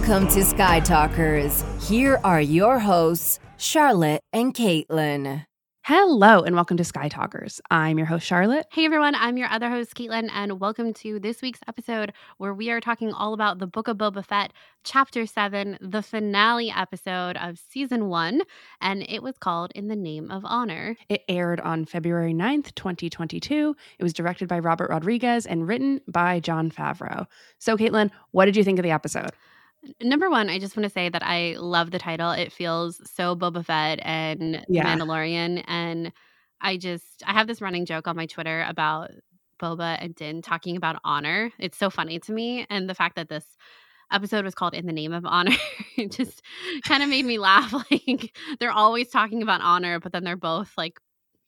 Welcome to Sky Talkers. Here are your hosts, Charlotte and Caitlin. Hello and welcome to Sky Talkers. I'm your host, Charlotte. Hey everyone, I'm your other host, Caitlin, and welcome to this week's episode where we are talking all about the Book of Boba Fett, Chapter 7, the finale episode of Season 1, and it was called In the Name of Honor. It aired on February 9th, 2022. It was directed by Robert Rodriguez and written by Jon Favreau. So, Caitlin, what did you think of the episode? Number one, I just want to say that I love the title. It feels so Boba Fett and Yeah. Mandalorian. And I just, I have this running joke on my Twitter about Boba and Din talking about honor. It's so funny to me. And the fact that this episode was called In the Name of Honor, it just kind of made me laugh. Like they're always talking about honor, but then they're both like,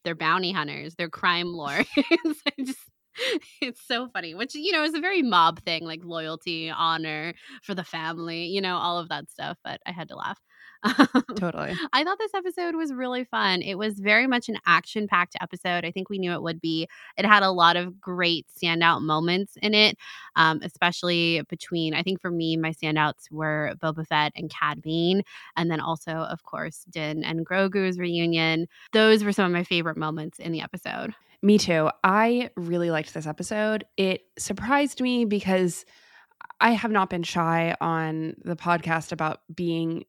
they're bounty hunters, they're crime lords. I just, it's so funny, which, you know, is a very mob thing, like loyalty, honor for the family, you know, all of that stuff. But I had to laugh. Totally. I thought this episode was really fun. It was very much an action packed episode. I think we knew it would be. It had a lot of great standout moments in it, um, especially between, I think for me, my standouts were Boba Fett and Cad Bane. And then also, of course, Din and Grogu's reunion. Those were some of my favorite moments in the episode. Me too. I really liked this episode. It surprised me because I have not been shy on the podcast about being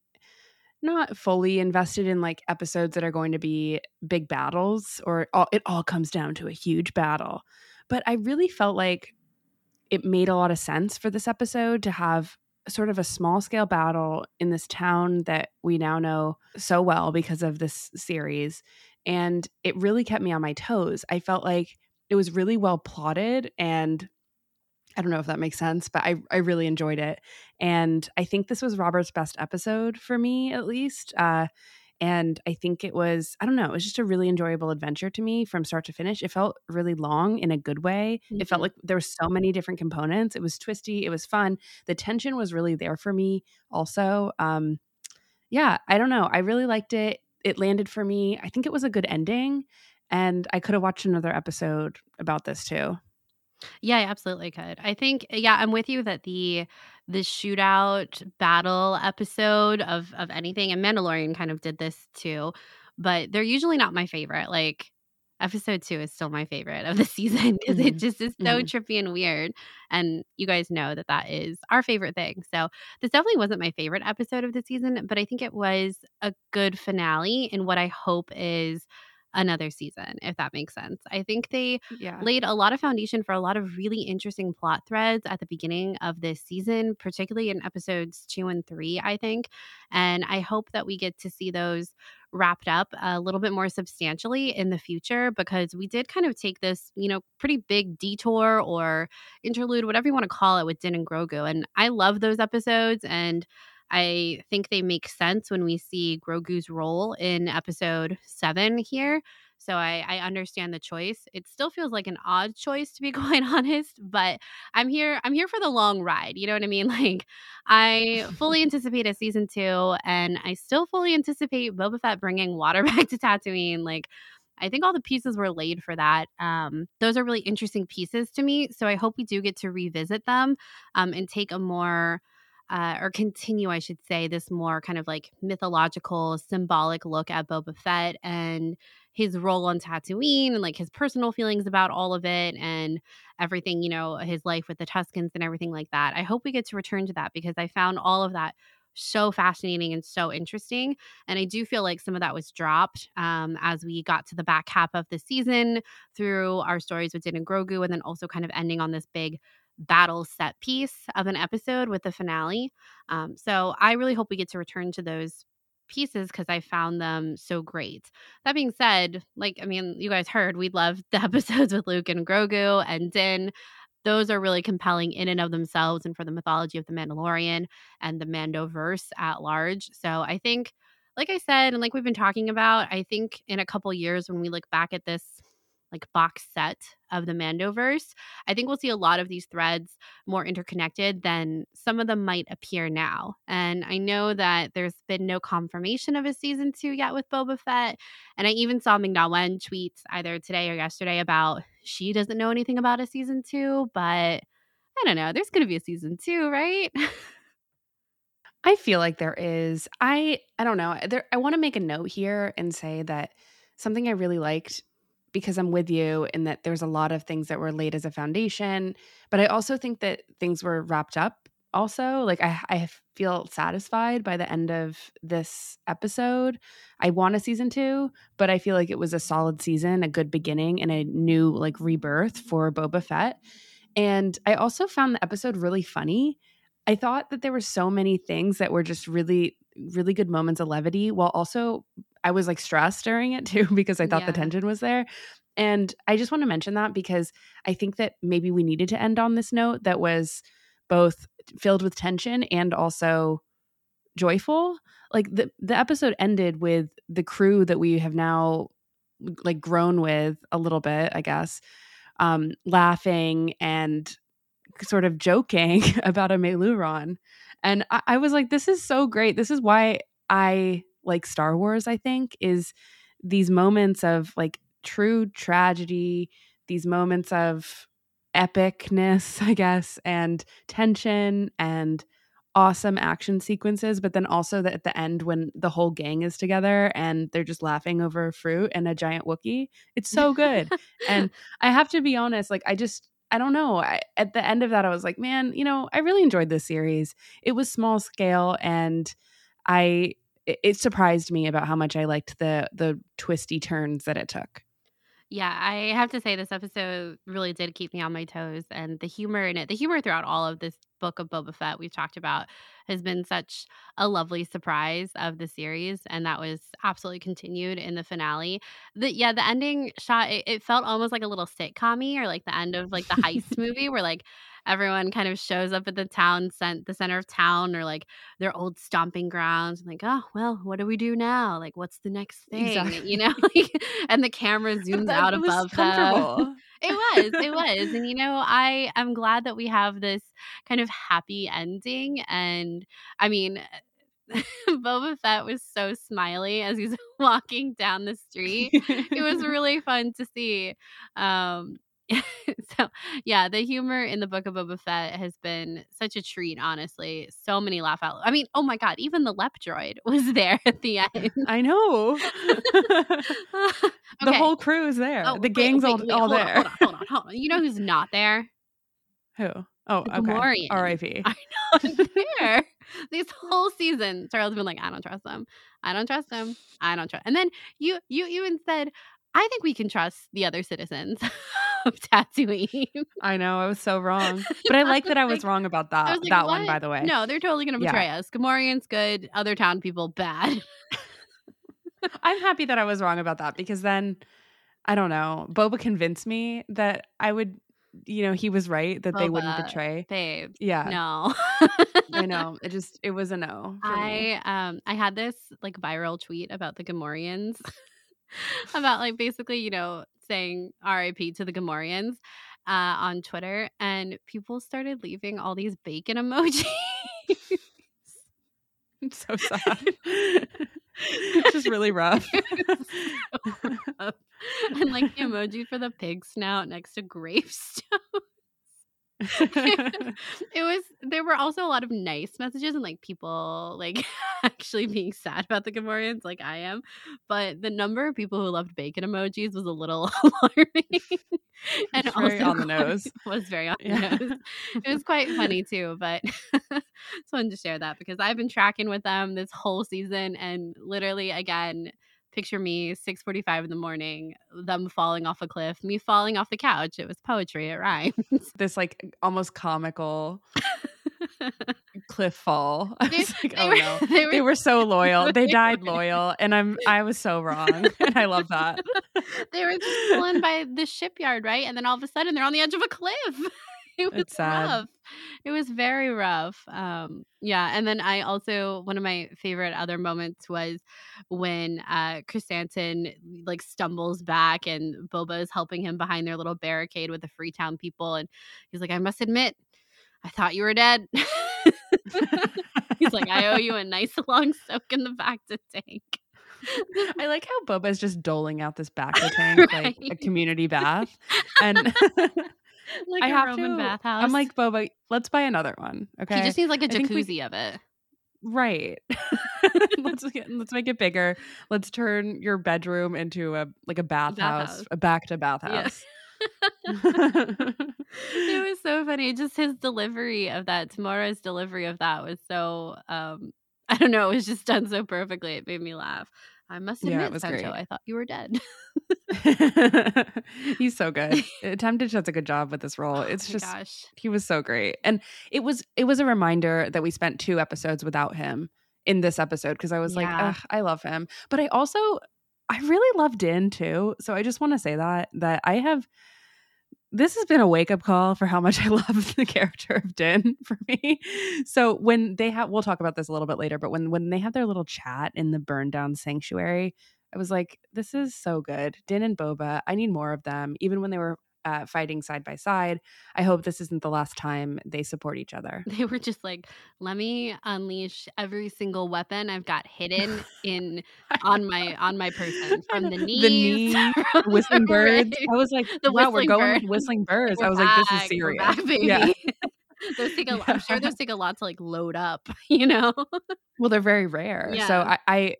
not fully invested in like episodes that are going to be big battles or all, it all comes down to a huge battle. But I really felt like it made a lot of sense for this episode to have sort of a small scale battle in this town that we now know so well because of this series and it really kept me on my toes. I felt like it was really well plotted and I don't know if that makes sense, but I, I really enjoyed it. And I think this was Robert's best episode for me, at least. Uh, and I think it was, I don't know, it was just a really enjoyable adventure to me from start to finish. It felt really long in a good way. It felt Mhm. like there were so many different components. It was twisty, it was fun. The tension was really there for me also. Um, yeah, I don't know. I really liked it. It landed for me. I think it was a good ending. And I could have watched another episode about this too. Yeah, I absolutely could. I think yeah, I'm with you that the the shootout battle episode of of anything and Mandalorian kind of did this too, but they're usually not my favorite. Like episode 2 is still my favorite of the season because it Mhm. just is so Mhm. trippy and weird and you guys know that that is our favorite thing. So, this definitely wasn't my favorite episode of the season, but I think it was a good finale in what I hope is another season if that makes sense. I think they Yeah. laid a lot of foundation for a lot of really interesting plot threads at the beginning of this season, particularly in episodes two and three, I think. And I hope that we get to see those wrapped up a little bit more substantially in the future because we did kind of take this, you know, pretty big detour or interlude, whatever you want to call it, with Din and Grogu. And I love those episodes. And I think they make sense when we see Grogu's role in episode seven here. So I, I understand the choice. It still feels like an odd choice to be quite honest, but I'm here. I'm here for the long ride. You know what I mean? Like I fully anticipate a season two, and I still fully anticipate Boba Fett bringing water back to Tatooine. Like I think all the pieces were laid for that. Um, those are really interesting pieces to me. So I hope we do get to revisit them um, and take a more uh, or continue, I should say, this more kind of like mythological, symbolic look at Boba Fett and his role on Tatooine and like his personal feelings about all of it and everything, you know, his life with the Tuskens and everything like that. I hope we get to return to that because I found all of that so fascinating and so interesting. And I do feel like some of that was dropped um, as we got to the back half of the season through our stories with Din and Grogu, and then also kind of ending on this big battle set piece of an episode with the finale. Um, so I really hope we get to return to those pieces because I found them so great. That being said, like, I mean, you guys heard we love the episodes with Luke and Grogu and Din. Those are really compelling in and of themselves and for the mythology of the Mandalorian and the Mandoverse at large. So I think, like I said, and like we've been talking about, I think in a couple years when we look back at this like box set of the Mandoverse, I think we'll see a lot of these threads more interconnected than some of them might appear now. And I know that there's been no confirmation of a season two yet with Boba Fett. And I even saw Ming Na Wen tweet either today or yesterday about she doesn't know anything about a season two, but I don't know. There's going to be a season two, right? I feel like there is. I I don't know. There I want to make a note here and say that something I really liked because I'm with you in that there's a lot of things that were laid as a foundation, but I also think that things were wrapped up also. Like I I feel satisfied by the end of this episode. I want a season 2, but I feel like it was a solid season, a good beginning and a new like rebirth for Boba Fett. And I also found the episode really funny I thought that there were so many things that were just really, really good moments of levity while also I was like stressed during it too because I thought yeah. the tension was there. And I just want to mention that because I think that maybe we needed to end on this note that was both filled with tension and also joyful. Like the the episode ended with the crew that we have now like grown with a little bit, I guess, um, laughing and sort of joking about a Meiloorun. And I, I was like, this is so great. This is why I like Star Wars, I think, is these moments of like true tragedy, these moments of epicness, I guess, and tension and awesome action sequences, but then also that at the end when the whole gang is together and they're just laughing over fruit and a giant Wookiee. It's so good. and I have to be honest, like I just I don't know. I, at the end of that, I was like, man, you know, I really enjoyed this series. It was small scale, and I it, it surprised me about how much I liked the the twisty turns that it took. Yeah, I have to say this episode really did keep me on my toes and the humor in it, the humor throughout all of this book of Boba Fett we've talked about has been such a lovely surprise of the series and that was absolutely continued in the finale. The yeah, the ending shot it, it felt almost like a little sitcom or like the end of like the heist movie where like everyone kind of shows up at the town cent the center of town or like their old stomping grounds and like oh well what do we do now like what's the next thing exactly. you know and the camera zooms out above them it was it was and you know i am glad that we have this kind of happy ending and i mean Boba Fett was so smiley as he's walking down the street. it was really fun to see. Um, so yeah, the humor in the book of Boba Fett has been such a treat, honestly. So many laugh out. I mean, oh my god, even the lep droid was there at the end. I know. okay. The whole crew is there. Oh, the wait, gang's wait, all, wait, all hold there. On, hold on, hold on, hold on. You know who's not there? Who? Oh, the okay. R.I.P. I know there. This whole season, Charles been like, I don't trust them. I don't trust them. I don't trust. And then you, you even said, I think we can trust the other citizens of Tatooine. I know I was so wrong, but I like that I was wrong about that. Like, that what? one, by the way. No, they're totally going to betray yeah. us. Gamorreans good, other town people bad. I'm happy that I was wrong about that because then I don't know. Boba convinced me that I would. You know, he was right that Boba, they wouldn't betray. Babe. Yeah. No. I know. It just it was a no. I me. um I had this like viral tweet about the Gamorreans about like basically, you know, saying RIP to the Gamorreans uh, on Twitter, and people started leaving all these bacon emojis. I'm so sad. it's just really rough. so rough. And like the emoji for the pig snout next to gravestone. it was there were also a lot of nice messages and like people like actually being sad about the Gamorreans like I am. But the number of people who loved bacon emojis was a little alarming. and also on the nose. Was very on yeah. the nose. It was quite funny too, but just wanted to share that because I've been tracking with them this whole season and literally again picture me 6.45 in the morning them falling off a cliff me falling off the couch it was poetry it rhymes. This like almost comical cliff fall. They, like, oh were, no. they were, they were, so loyal. They, died loyal and i'm i was so wrong and i love that. They were just pulling by the shipyard right and then all of a sudden they're on the edge of a cliff it was it's rough. It was very rough. Um, yeah, and then I also one of my favorite other moments was when uh Krrsantan like stumbles back and Boba is helping him behind their little barricade with the Freetown people, and he's like, "I must admit, I thought you were dead." he's like, "I owe you a nice long soak in the bacta tank." I like how Boba's just doling out this bacta tank right. like a community bath, and like I a have Roman to, bathhouse. I'm like, Boba, let's buy another one. Okay. He just needs like a jacuzzi we, of it. Right. let's get, let's make it bigger. Let's turn your bedroom into a like a bathhouse, Bathhouse. a bacta bathhouse. it was so funny. Just his delivery of that, Temuera's delivery of that was so um I don't know, it was just done so perfectly. It made me laugh. I must Yeah, it admit, was Santan, great. I thought you were dead. He's so good. Uh, Temuera does a good job with this role. Oh It's just gosh. he was so great. And it was it was a reminder that we spent two episodes without him in this episode because I was like, Yeah. Ugh, I love him. But I also I really love Din too. So I just want to say that that I have this has been a wake up call for how much I love the character of Din for me. So when they have, we'll talk about this a little bit later, but when when they have their little chat in the burned down sanctuary, I was like, this is so good. Din and Boba, I need more of them. Even when they were uh, fighting side by side, I hope this isn't the last time they support each other. They were just like, let me unleash every single weapon I've got hidden in on my on my person. From the knees. the knee, whistling birds. I was like, The wow, we're going with whistling birds. We're I was like, this back, is serious. back, baby. Yeah. those take a, I'm sure those take a lot to like load up, you know? Well, they're very rare. So Yeah. I, I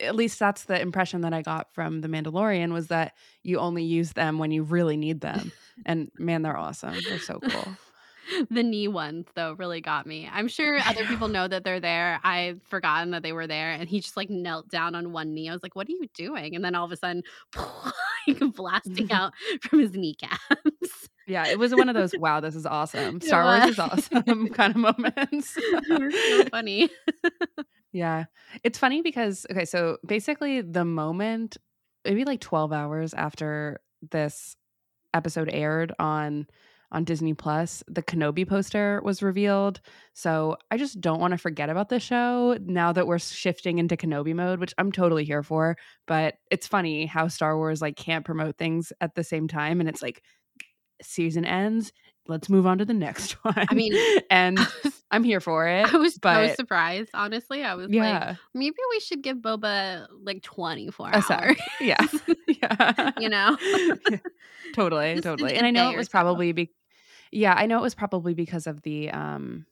at least that's the impression that I got from the Mandalorian was that you only use them when you really need them. and man, they're awesome. They're so cool. the knee ones though really got me. I'm sure other people know that they're there. I'd forgotten that they were there and he just like knelt down on one knee. I was like, what are you doing? And then all of a sudden like blasting out from his kneecaps. Yeah, it was one of those wow, this is awesome. Star Wars is awesome kind of moments. so funny. Yeah. It's funny because okay, so basically the moment maybe like 12 hours after this episode aired on on Disney Plus, the Kenobi poster was revealed. So I just don't want to forget about the show now that we're shifting into Kenobi mode, which I'm totally here for. But it's funny how Star Wars like can't promote things at the same time, and it's like season ends. Let's move on to the next one. I mean, and I'm here for it. I was but surprised, honestly. I was like, maybe we should give Boba like 24 a hours. Yeah, yeah. you know? Yeah, totally, Just totally. And I know it was probably be, yeah, I know it was probably because of the um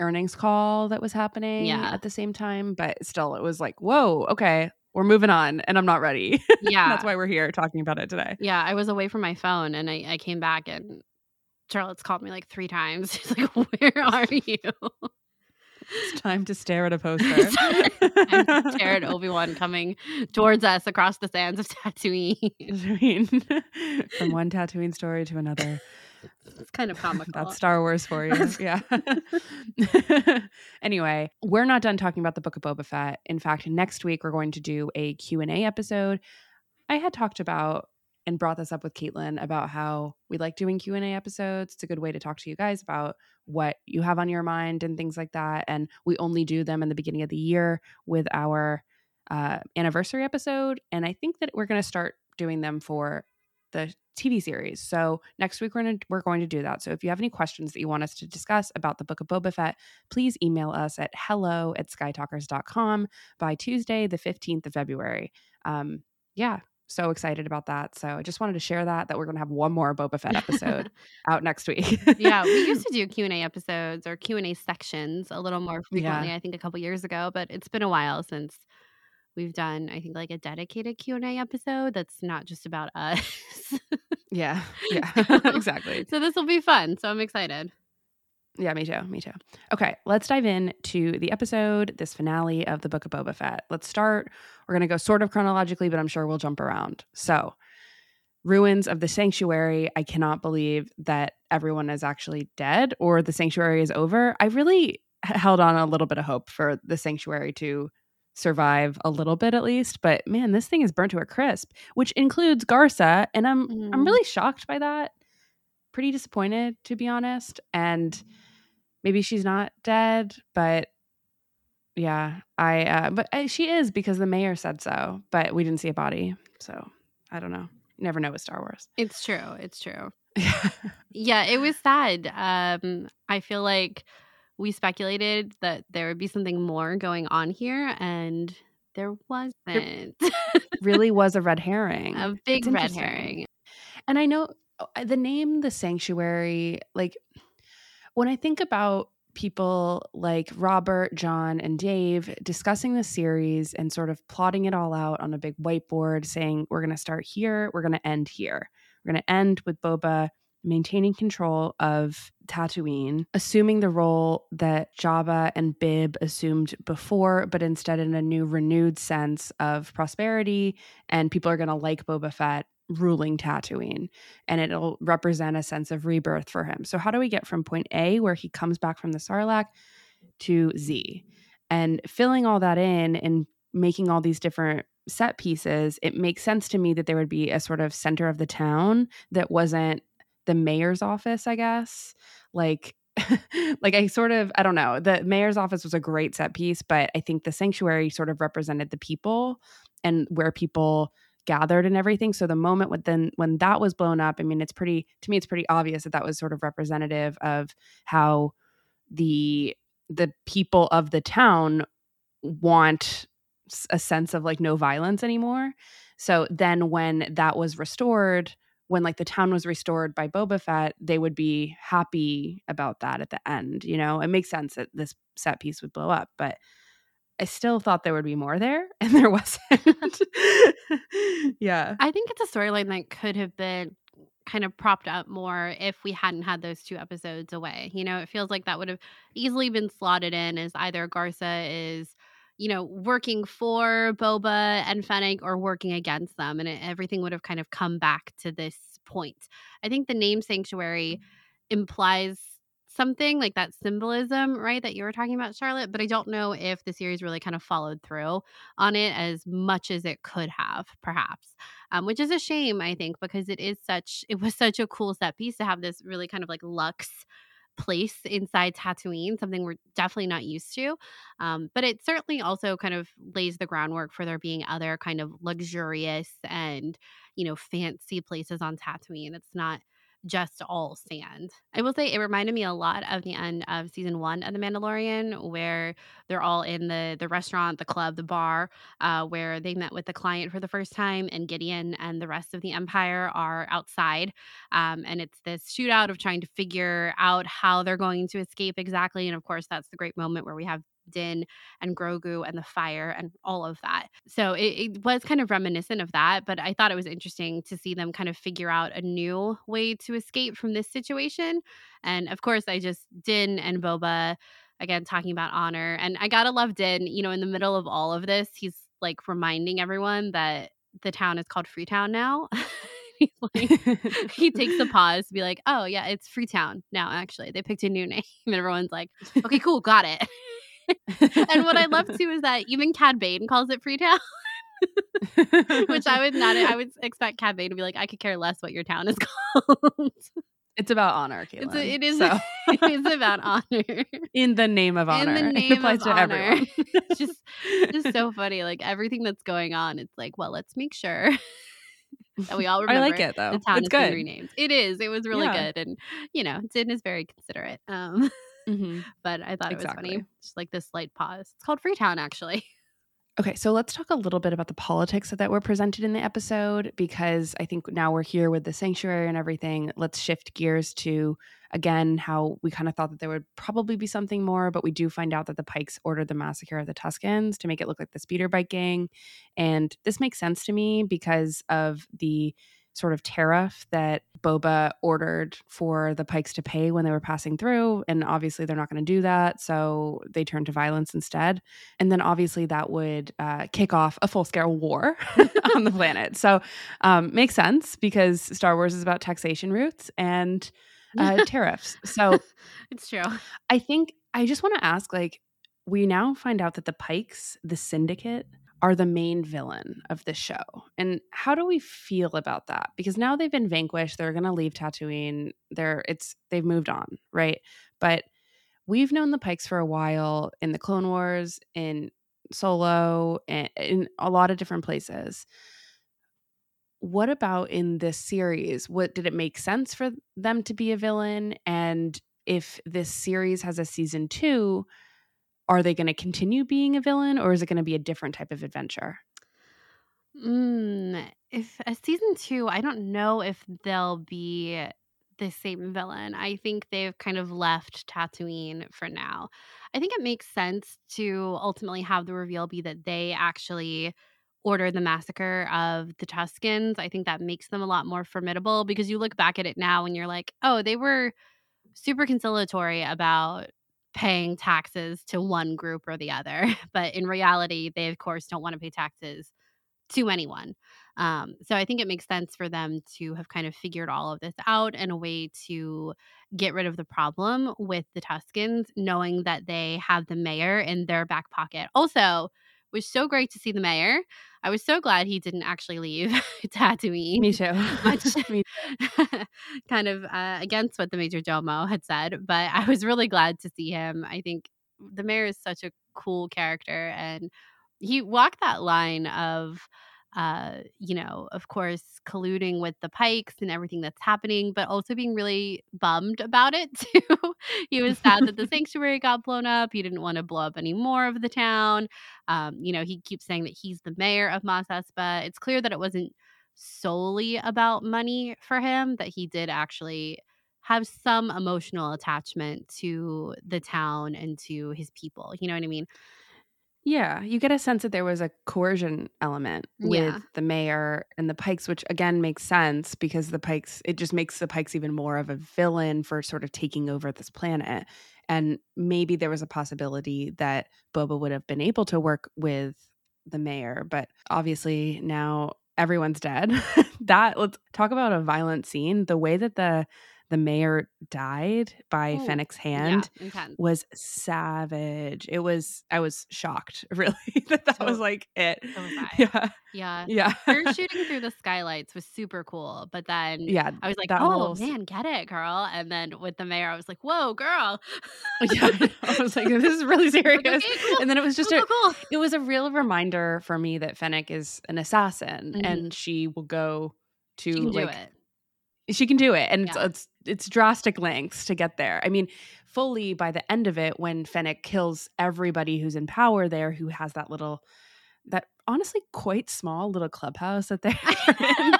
earnings call that was happening Yeah. at the same time. But still, it was like, whoa, okay, we're moving on, and I'm not ready. Yeah. That's why we're here talking about it today. Yeah, I was away from my phone and I, I came back and Charlotte's called me like three times. She's like, Where are you? It's time to stare at a poster. I'm Jared Obi Wan coming towards us across the sands of Tatooine. From one Tatooine story to another. It's kind of comical. That's Star Wars for you. Yeah. anyway, we're not done talking about the Book of Boba Fett. In fact, next week we're going to do a Q&A episode. I had talked about and brought this up with Caitlin about how we like doing Q&A episodes. It's a good way to talk to you guys about what you have on your mind and things like that. And we only do them in the beginning of the year with our uh, anniversary episode. And I think that we're going to start doing them for the TV series. So next week we're gonna, we're going to do that. So if you have any questions that you want us to discuss about the Book of Boba Fett, please email us at hello at skytalkers.com by Tuesday, the 15th of February. Um, yeah, so excited about that. So I just wanted to share that that we're gonna have one more Boba Fett episode out next week. yeah, we used to do Q&A episodes or Q&A sections a little more frequently, I think a couple years ago, but it's been a while since we've done I think like a dedicated Q&A episode that's not just about us. yeah, yeah, exactly. so this will be fun. So I'm excited. Yeah, me too. Me too. Okay, let's dive in to the episode, this finale of the Book of Boba Fett. Let's start. We're going to go sort of chronologically, but I'm sure we'll jump around. So, ruins of the sanctuary. I cannot believe that everyone is actually dead or the sanctuary is over. I really held on a little bit of hope for the sanctuary to survive a little bit at least, but man, this thing is burnt to a crisp, which includes Garsa, and I'm I'm Mhm. really shocked by that. Pretty disappointed to be honest, and maybe she's not dead, but yeah, I uh, but uh, she is because the mayor said so, but we didn't see a body, so I don't know. You never know with Star Wars. It's true. It's true. Yeah. Yeah, it was sad. Um, I feel like we speculated that there would be something more going on here, and there wasn't. really was a red herring. a big It's red herring. And I know uh, the name the sanctuary, like when I think about people like Robert, John, and Dave discussing the series and sort of plotting it all out on a big whiteboard, saying, We're going to start here, we're going to end here. We're going to end with Boba maintaining control of Tatooine, assuming the role that Jabba and Bib assumed before, but instead in a new, renewed sense of prosperity. And people are going to like Boba Fett ruling Tatooine, and it'll represent a sense of rebirth for him. So, how do we get from point A, where he comes back from the Sarlacc, to Z? And filling all that in and making all these different set pieces, it makes sense to me that there would be a sort of center of the town that wasn't the mayor's office, I guess. Like like I sort of I don't know. The mayor's office was a great set piece, but I think the sanctuary sort of represented the people and where people gathered and everything. So the moment when when that was blown up, I mean, it's pretty to me, it's pretty obvious that that was sort of representative of how the the people of the town want a sense of like no violence anymore. So then when that was restored, when like the town was restored by Boba Fett, they would be happy about that at the end. You know, it makes sense that this set piece would blow up, but I still thought there would be more there, and there wasn't. yeah. I think it's a storyline that could have been kind of propped up more if we hadn't had those two episodes away. You know, it feels like that would have easily been slotted in as either Garsa is, you know, working for Boba and Fennec or working against them, and it, everything would have kind of come back to this point. I think the name Sanctuary implies something like that symbolism, right, that you were talking about, Charlotte. But I don't know if the series really kind of followed through on it as much as it could have, perhaps, um, which is a shame, I think, because it is such, it was such a cool set piece to have this really kind of like luxe place inside Tatooine, something we're definitely not used to. Um, but it certainly also kind of lays the groundwork for there being other kind of luxurious and, you know, fancy places on Tatooine. It's not just all sand. I will say it reminded me a lot of the end of season one of The Mandalorian, where they're all in the the restaurant, the club, the bar, uh, where they met with the client for the first time, and Gideon and the rest of the Empire are outside, um, and it's this shootout of trying to figure out how they're going to escape exactly. And of course, that's the great moment where we have Din and Grogu and the fire and all of that. So it, it, was kind of reminiscent of that, but I thought it was interesting to see them kind of figure out a new way to escape from this situation. And of course, I just Din and Boba again talking about honor. And I gotta love Din, you know, in the middle of all of this, he's like reminding everyone that the town is called Freetown now. like, he takes a pause to be like, oh, yeah, it's Freetown now, actually. They picked a new name. And everyone's like, okay, cool, got it and what I love too is that even Cad Bane calls it Freetown. Which I would not I would expect Cad Bane to be like, I could care less what your town is called. It's about honor, Caitlin. It's a, it is. So. it's about honor in the name of honor. In the name it applies of to honor. everyone. it's just, just so funny. Like everything that's going on, it's like, well, let's make sure that we all remember. I like it though. The town it's is good. renamed. It is. It was really yeah. good, and you know, Din is very considerate. Um, Mm-hmm. But I thought exactly. it was funny. Just like this slight pause. It's called Freetown, actually. Okay, so let's talk a little bit about the politics that were presented in the episode because I think now we're here with the sanctuary and everything. Let's shift gears to again how we kind of thought that there would probably be something more, but we do find out that the Pikes ordered the massacre of the Tuskens to make it look like the speeder bike gang. And this makes sense to me because of the sort of tariff that Boba ordered for the Pikes to pay when they were passing through. And obviously, they're not going to do that. So they turn to violence instead. And then obviously, that would uh, kick off a full scale war on the planet. So um, makes sense because Star Wars is about taxation routes and uh, tariffs. So it's true. I think I just want to ask like, we now find out that the Pikes, the syndicate, are the main villain of the show. And how do we feel about that? Because now they've been vanquished, they're going to leave Tatooine. They're it's they've moved on, right? But we've known the Pikes for a while in the Clone Wars, in Solo, and in a lot of different places. What about in this series? What did it make sense for them to be a villain? And if this series has a season 2, are they going to continue being a villain or is it going to be a different type of adventure? Mm, if a season two, I don't know if they'll be the same villain. I think they've kind of left Tatooine for now. I think it makes sense to ultimately have the reveal be that they actually ordered the massacre of the Tuskens. I think that makes them a lot more formidable because you look back at it now and you're like, oh, they were super conciliatory about paying taxes to one group or the other. But in reality, they, of course, don't want to pay taxes to anyone. Um, so I think it makes sense for them to have kind of figured all of this out and a way to get rid of the problem with the Tuskens, knowing that they have the mayor in their back pocket. Also, was so great to see the mayor. I was so glad he didn't actually leave Tatooine. Me too. Much Me. kind of uh, against what the Major Domo had said, but I was really glad to see him. I think the mayor is such a cool character, and he walked that line of uh, you know, of course, colluding with the Pikes and everything that's happening, but also being really bummed about it too. he was sad that the sanctuary got blown up. He didn't want to blow up any more of the town. Um, you know, he keeps saying that he's the mayor of Mos Espa. It's clear that it wasn't solely about money for him, that he did actually have some emotional attachment to the town and to his people. You know what I mean? Yeah, you get a sense that there was a coercion element with Yeah. the mayor and the Pikes, which again makes sense because the Pikes, it just makes the Pikes even more of a villain for sort of taking over this planet. And maybe there was a possibility that Boba would have been able to work with the mayor, but obviously now everyone's dead. that let's talk about a violent scene. The way that the the mayor died by Ooh, Fennec's hand Yeah, was savage. It was I was shocked, really, that that was like it. so was Yeah. Yeah. Yeah. Her shooting through the skylights was super cool, but then yeah. I was like, "Oh whole man, get it, girl!" And then with the mayor, I was like, "Whoa, girl!" Yeah. I was like, this is really Like, serious. okay, cool. And then it was just cool, a cool, it was a real reminder for me that Fennec is an assassin Mhm. and she will go to She can do like it. she can do it and Yeah. it's, it's it's drastic lengths to get there. I mean fully by the end of it when fennec kills everybody who's in power there who has that little that honestly quite small little clubhouse that they're in.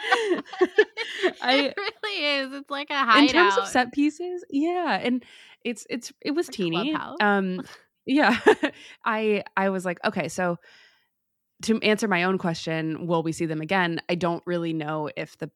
I- it really is. It's like a hideout. in terms of set pieces yeah and it's it's it was teeny um yeah. I i was like okay so to answer my own question will we see them again? I don't really know if the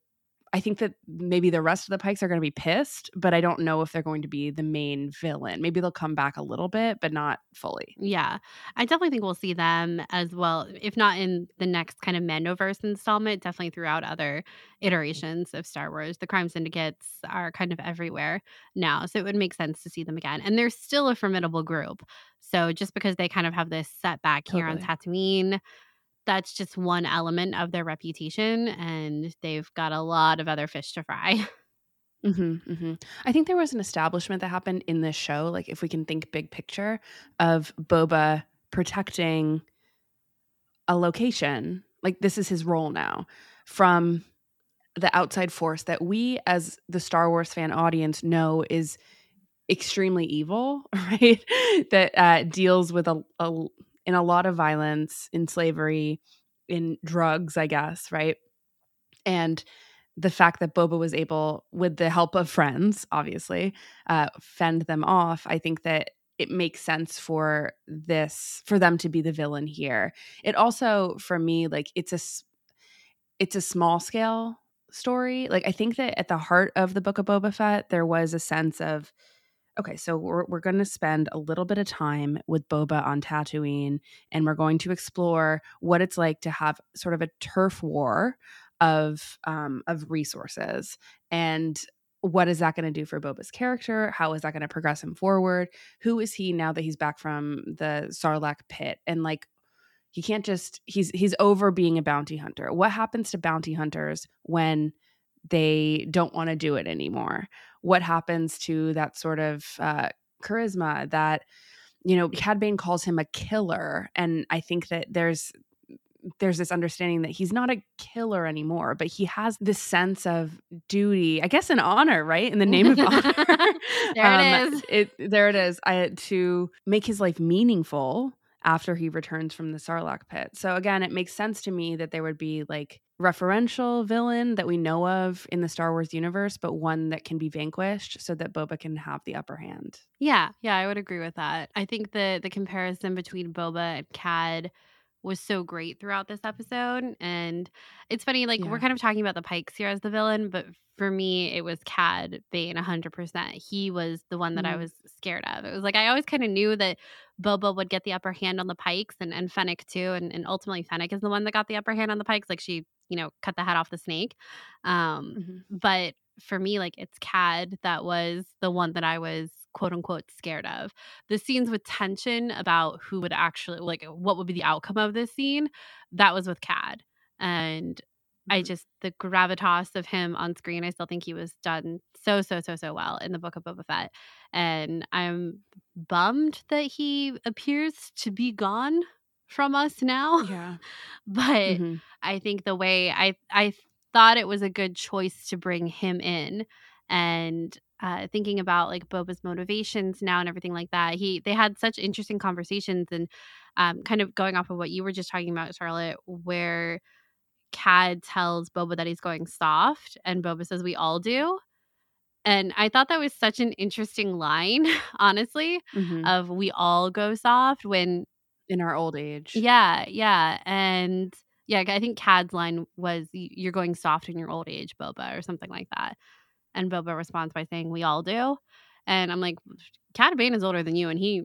i think that maybe the rest of the pikes are going to be pissed but i don't know if they're going to be the main villain maybe they'll come back a little bit but not fully Yeah, I definitely think we'll see them as well, if not in the next kind of Mandoverse installment, definitely throughout other iterations of Star Wars. The crime syndicates are kind of everywhere now, so it would make sense to see them again. And they're still a formidable group. So just because they kind of have this setback here on Tatooine, that's just one element of their reputation, and they've got a lot of other fish to fry. hmm hmm I think there was an establishment that happened in this show, like if we can think big picture, of Boba protecting a location. Like this is his role now from the outside force that we, as the Star Wars fan audience, know is extremely evil, right? that uh, deals with a, a in a lot of violence, in slavery, in drugs, I guess, right? And the fact that Boba was able, with the help of friends, obviously, uh, fend them off, I think that it makes sense for this for them to be the villain here. It also, for me, like it's a it's a small scale story. Like I think that at the heart of the Book of Boba Fett, there was a sense of okay, so we're we're going to spend a little bit of time with Boba on Tatooine, and we're going to explore what it's like to have sort of a turf war of um, of resources and what is that going to do for Boba's character? How is that going to progress him forward? Who is he now that he's back from the Sarlacc pit? And like he can't just he's he's over being a bounty hunter. What happens to bounty hunters when they don't want to do it anymore? What happens to that sort of uh, charisma that you know Cad Bane calls him a killer, and I think that there's there's this understanding that he's not a killer anymore, but he has this sense of duty, I guess, an honor, right? In the name of honor. There it is. It, there it is. I, to make his life meaningful after he returns from the Sarlacc pit. So again, it makes sense to me that there would be like referential villain that we know of in the Star Wars universe, but one that can be vanquished so that Boba can have the upper hand. Yeah, yeah, I would agree with that. I think the the comparison between Boba and Cad was so great throughout this episode. And it's funny, like, yeah. we're kind of talking about the Pikes here as the villain, but for me, it was Cad Bane 100%. He was the one that mm-hmm. I was scared of. It was like I always kind of knew that Boba would get the upper hand on the Pikes and, and Fennec too. And, and ultimately, Fennec is the one that got the upper hand on the Pikes. Like, she, you know, cut the head off the snake. Um, mm-hmm. But for me, like, it's Cad that was the one that I was quote unquote scared of. The scenes with tension about who would actually like what would be the outcome of this scene, that was with Cad. And I mm-hmm. just the gravitas of him on screen, I still think he was done so, so, so, so well in the book of Boba Fett. And I'm bummed that he appears to be gone from us now. Yeah. but mm-hmm. I think the way I I thought it was a good choice to bring him in and uh, thinking about like Boba's motivations now and everything like that. He they had such interesting conversations and um, kind of going off of what you were just talking about, Charlotte, where Cad tells Boba that he's going soft, and Boba says we all do. And I thought that was such an interesting line, honestly, mm-hmm. of we all go soft when in our old age. Yeah, yeah. And yeah, I think Cad's line was you're going soft in your old age, Boba, or something like that. And Boba responds by saying, We all do. And I'm like, Cad Bane is older than you, and he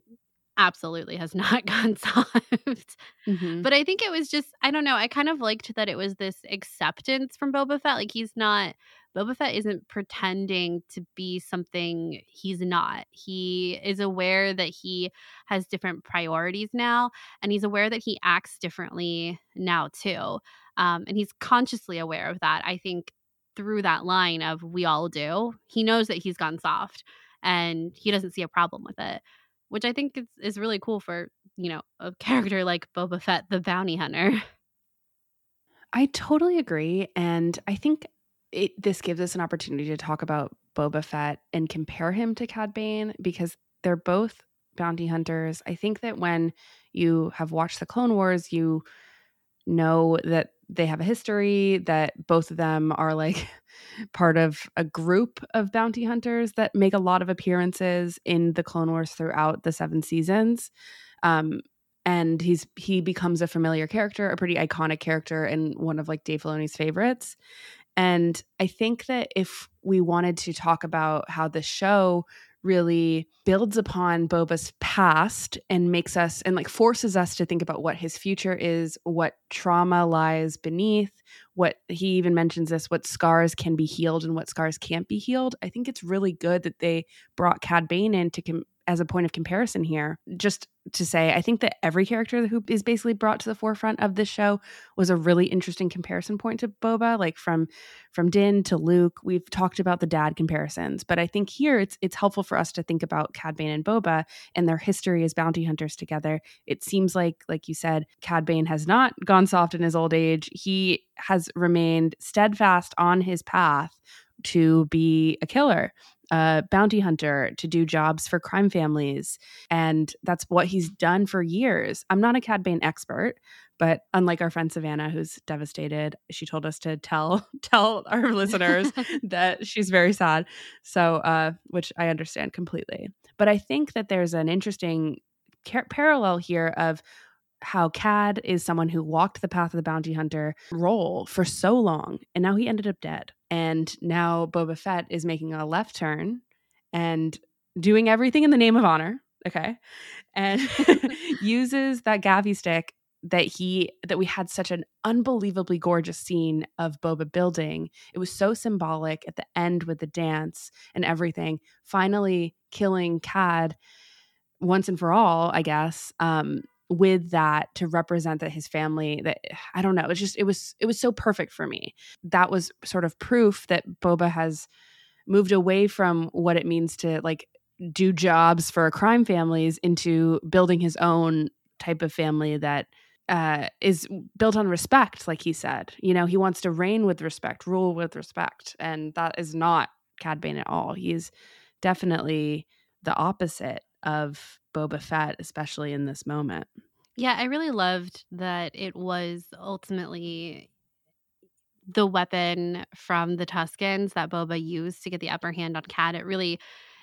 absolutely has not gone soft. Mm-hmm. But I think it was just, I don't know, I kind of liked that it was this acceptance from Boba Fett. Like he's not, Boba Fett isn't pretending to be something he's not. He is aware that he has different priorities now, and he's aware that he acts differently now too. Um, and he's consciously aware of that. I think through that line of we all do, he knows that he's gone soft and he doesn't see a problem with it, which I think is, is really cool for, you know, a character like Boba Fett, the bounty hunter. I totally agree. And I think it, this gives us an opportunity to talk about Boba Fett and compare him to Cad Bane because they're both bounty hunters. I think that when you have watched the Clone Wars, you know that they have a history that both of them are like part of a group of bounty hunters that make a lot of appearances in the clone wars throughout the seven seasons um, and he's he becomes a familiar character a pretty iconic character and one of like dave filoni's favorites. And i think that if we wanted to talk about how the show really builds upon Boba's past and makes us and like forces us to think about what his future is, what trauma lies beneath, what he even mentions this, what scars can be healed and what scars can't be healed. I think it's really good that they brought Cad Bane in to com- as a point of comparison here. Just to say, I think that every character who is basically brought to the forefront of this show was a really interesting comparison point to Boba, like from from Din to Luke. We've talked about the dad comparisons, but I think here it's it's helpful for us to think about Cad Bane and Boba and their history as bounty hunters together. It seems like, like you said, Cad Bane has not gone soft in his old age. He has remained steadfast on his path to be a killer a bounty hunter to do jobs for crime families. And that's what he's done for years. I'm not a Cad Bane expert, but unlike our friend Savannah, who's devastated, she told us to tell tell our listeners that she's very sad. So, uh, which I understand completely. But I think that there's an interesting car- parallel here of how Cad is someone who walked the path of the bounty hunter role for so long, and now he ended up dead. And now Boba Fett is making a left turn and doing everything in the name of honor. Okay. And uses that gaffi stick that he that we had such an unbelievably gorgeous scene of Boba building. It was so symbolic at the end with the dance and everything, finally killing Cad once and for all, I guess. Um, with that to represent that his family that I don't know, it's just it was it was so perfect for me. That was sort of proof that Boba has moved away from what it means to like do jobs for crime families into building his own type of family that uh, is built on respect, like he said. You know, he wants to reign with respect, rule with respect, and that is not Cad Bane at all. He's definitely the opposite of Boba Fett, especially in this moment. Yeah, I really loved that it was ultimately the weapon from the Tuskens that Boba used to get the upper hand on Cad. It really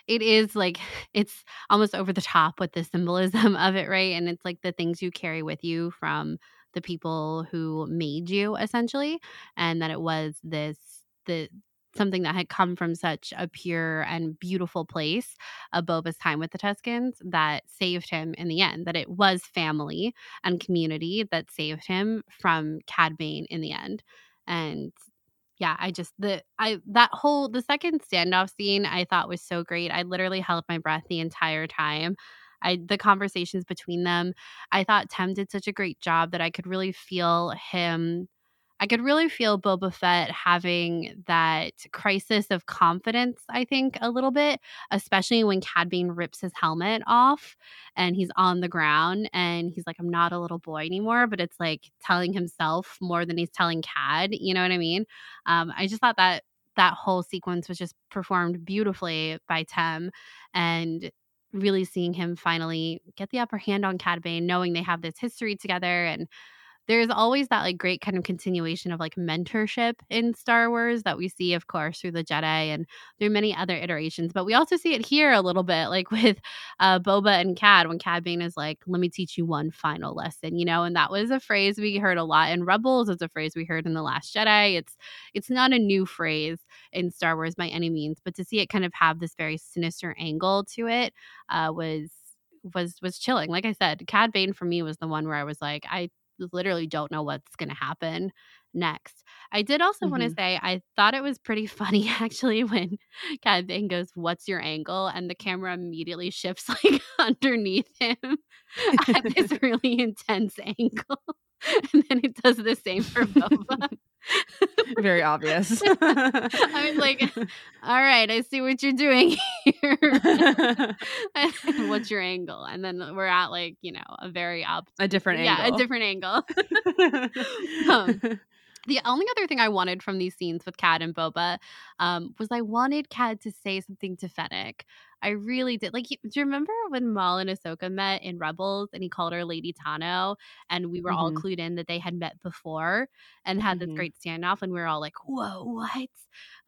it is like it's almost over the top with the symbolism of it, right? And it's like the things you carry with you from the people who made you essentially and that it was this the something that had come from such a pure and beautiful place of Boba's time with the Tuskens that saved him in the end. That it was family and community that saved him from Cad Bane in the end. And yeah, I just the I that whole the second standoff scene I thought was so great. I literally held my breath the entire time. I the conversations between them, I thought Tem did such a great job that I could really feel him I could really feel Boba Fett having that crisis of confidence, I think, a little bit, especially when Cad Bane rips his helmet off and he's on the ground and he's like, I'm not a little boy anymore, but it's like telling himself more than he's telling Cad. You know what I mean? Um, I just thought that that whole sequence was just performed beautifully by Tem and really seeing him finally get the upper hand on Cad Bane, knowing they have this history together and there's always that like great kind of continuation of like mentorship in Star Wars that we see, of course, through the Jedi and through many other iterations. But we also see it here a little bit, like with uh, Boba and Cad, when Cad Bane is like, "Let me teach you one final lesson," you know, and that was a phrase we heard a lot in Rebels. It's a phrase we heard in the Last Jedi. It's it's not a new phrase in Star Wars by any means, but to see it kind of have this very sinister angle to it uh, was was was chilling. Like I said, Cad Bane for me was the one where I was like, I literally don't know what's going to happen next. I did also mm-hmm. want to say I thought it was pretty funny actually when Cad Bane goes, "What's your angle?" and the camera immediately shifts like underneath him at this really intense angle, and then it does the same for Boba. Very obvious. I was like, all right, I see what you're doing here. What's your angle? And then we're at like, you know, a very up a different yeah, angle. Yeah, a different angle. um, the only other thing I wanted from these scenes with Cad and Boba um, was I wanted Cad to say something to Fennec. I really did. Like, do you remember when Maul and Ahsoka met in Rebels and he called her Lady Tano and we were mm-hmm. all clued in that they had met before and had mm-hmm. this great standoff and we were all like, whoa, what?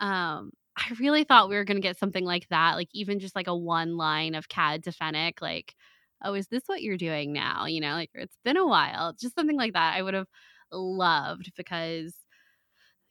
Um, I really thought we were going to get something like that, like even just like a one line of Cad to Fennec, like, oh, is this what you're doing now? You know, like it's been a while, just something like that. I would have loved because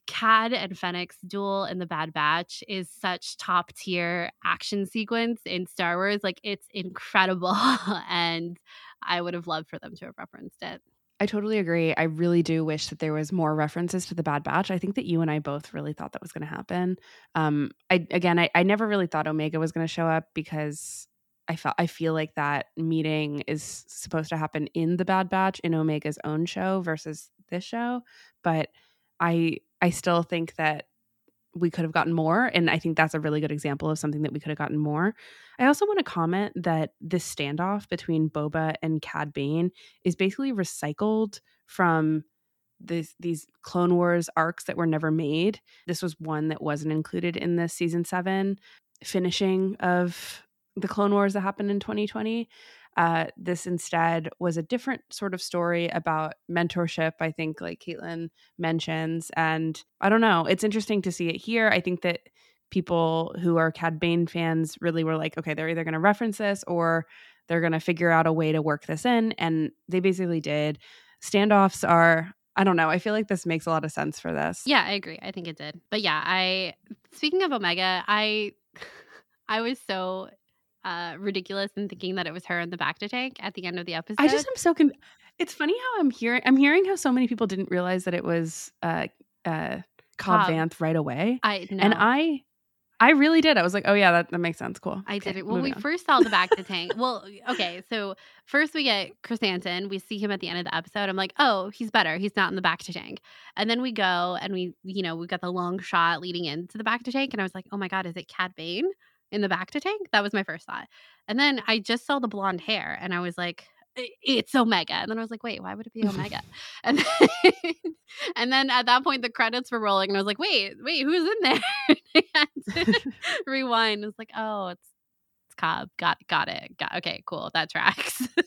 Cad and Fennec's duel in the Bad Batch is such top tier action sequence in Star Wars. Like it's incredible. and I would have loved for them to have referenced it. I totally agree. I really do wish that there was more references to the Bad Batch. I think that you and I both really thought that was going to happen. Um, I again, I, I never really thought Omega was going to show up because I felt I feel like that meeting is supposed to happen in the Bad Batch in Omega's own show versus this show. But I I still think that we could have gotten more. And I think that's a really good example of something that we could have gotten more. I also want to comment that this standoff between Boba and Cad Bane is basically recycled from this, these Clone Wars arcs that were never made. This was one that wasn't included in the season seven finishing of the Clone Wars that happened in 2020. Uh, this instead was a different sort of story about mentorship, I think, like Caitlin mentions. And I don't know, it's interesting to see it here. I think that people who are Cad Bane fans really were like, okay, they're either going to reference this or they're going to figure out a way to work this in. And they basically did. Standoffs are I don't know. I feel like this makes a lot of sense for this. Yeah, I agree. I think it did. But yeah, I speaking of Omega, I I was so uh, ridiculous and thinking that it was her in the bacta tank at the end of the episode. I just am so con- it's funny how I'm hearing I'm hearing how so many people didn't realize that it was uh uh Cobb, Cobb. Vanth right away. I know. And I I really did. I was like, oh yeah, that, that makes sense. Cool. I okay, did it. Well, we on. first saw the bacta tank. Well, okay, so first we get Krrsantan. We see him at the end of the episode. I'm like, oh, he's better. He's not in the bacta tank. And then we go and we, you know, we got the long shot leading into the bacta tank, and I was like, oh my god, is it Cad Bane? In the bacta tank. That was my first thought. And then I just saw the blonde hair and I was like, it's Omega. And then I was like, wait, why would it be Omega? and then, and then at that point the credits were rolling and I was like, wait, wait, who's in there? rewind. It's like, oh, it's Cobb. Got got it. Got okay, cool. That tracks.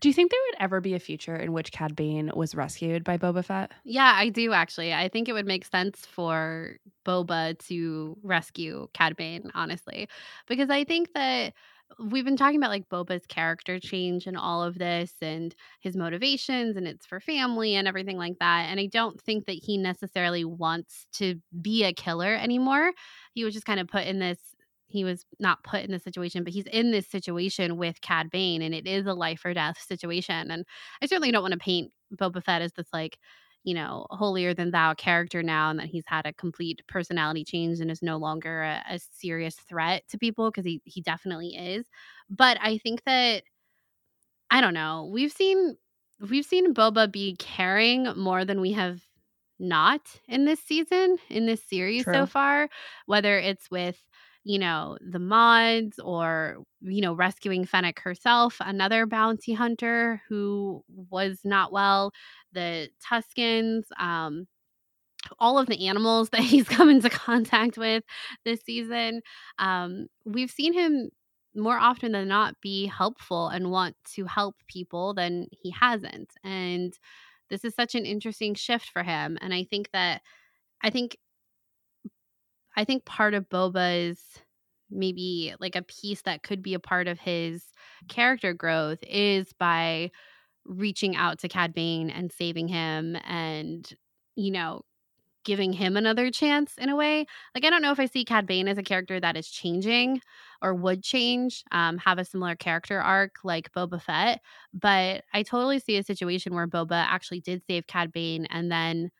Do you think there would ever be a future in which Cad Bane was rescued by Boba Fett? Yeah, I do actually. I think it would make sense for Boba to rescue Cad Bane, honestly, because I think that we've been talking about like Boba's character change and all of this and his motivations and it's for family and everything like that. And I don't think that he necessarily wants to be a killer anymore. He was just kind of put in this he was not put in this situation, but he's in this situation with Cad Bane, and it is a life or death situation. And I certainly don't want to paint Boba Fett as this like, you know, holier than thou character now, and that he's had a complete personality change and is no longer a, a serious threat to people because he he definitely is. But I think that I don't know. We've seen we've seen Boba be caring more than we have not in this season in this series True. so far whether it's with you know, the mods or, you know, rescuing Fennec herself, another bounty hunter who was not well, the Tuskens, um, all of the animals that he's come into contact with this season. Um, we've seen him more often than not be helpful and want to help people than he hasn't. And this is such an interesting shift for him. And I think that, I think I think part of Boba's maybe like a piece that could be a part of his character growth is by reaching out to Cad Bane and saving him and, you know, giving him another chance in a way. Like, I don't know if I see Cad Bane as a character that is changing or would change, um, have a similar character arc like Boba Fett, but I totally see a situation where Boba actually did save Cad Bane and then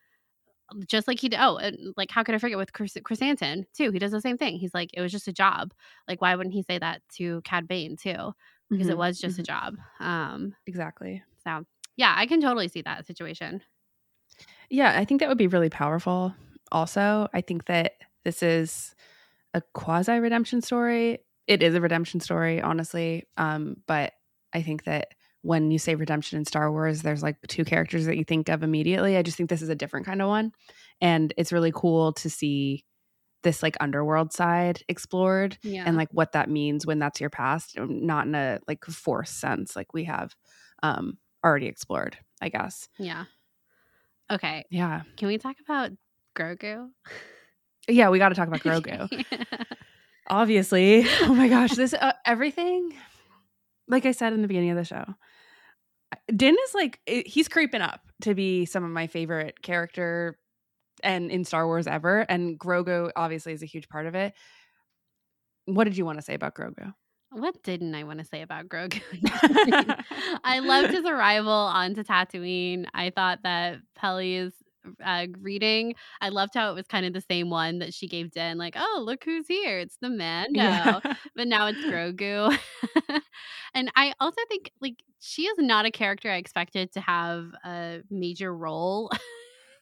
just like he did. Oh, and like how could I forget with Krrsantan too? He does the same thing. He's like, it was just a job. Like, why wouldn't he say that to Cad Bane too? Because mm-hmm. it was just mm-hmm. a job. Um, exactly. So yeah, I can totally see that situation. Yeah, I think that would be really powerful. Also, I think that this is a quasi redemption story. It is a redemption story, honestly. Um, but I think that when you say redemption in Star Wars, there's like two characters that you think of immediately. I just think this is a different kind of one. And it's really cool to see this like underworld side explored yeah. and like what that means when that's your past, um, not in a like force sense like we have um already explored, I guess. Yeah. Okay. Yeah. Can we talk about Grogu? Yeah, we got to talk about Grogu. Obviously. Oh my gosh, this uh, everything like I said in the beginning of the show, Din is like he's creeping up to be some of my favorite character and in Star Wars ever and Grogu obviously is a huge part of it. What did you want to say about Grogu? What didn't I want to say about Grogu? I loved his arrival onto Tatooine. I thought that Peli's uh, reading. I loved how it was kind of the same one that she gave Din, like, oh, look who's here. It's the Mando. Yeah. but now it's Grogu. and I also think, like, she is not a character I expected to have a major role.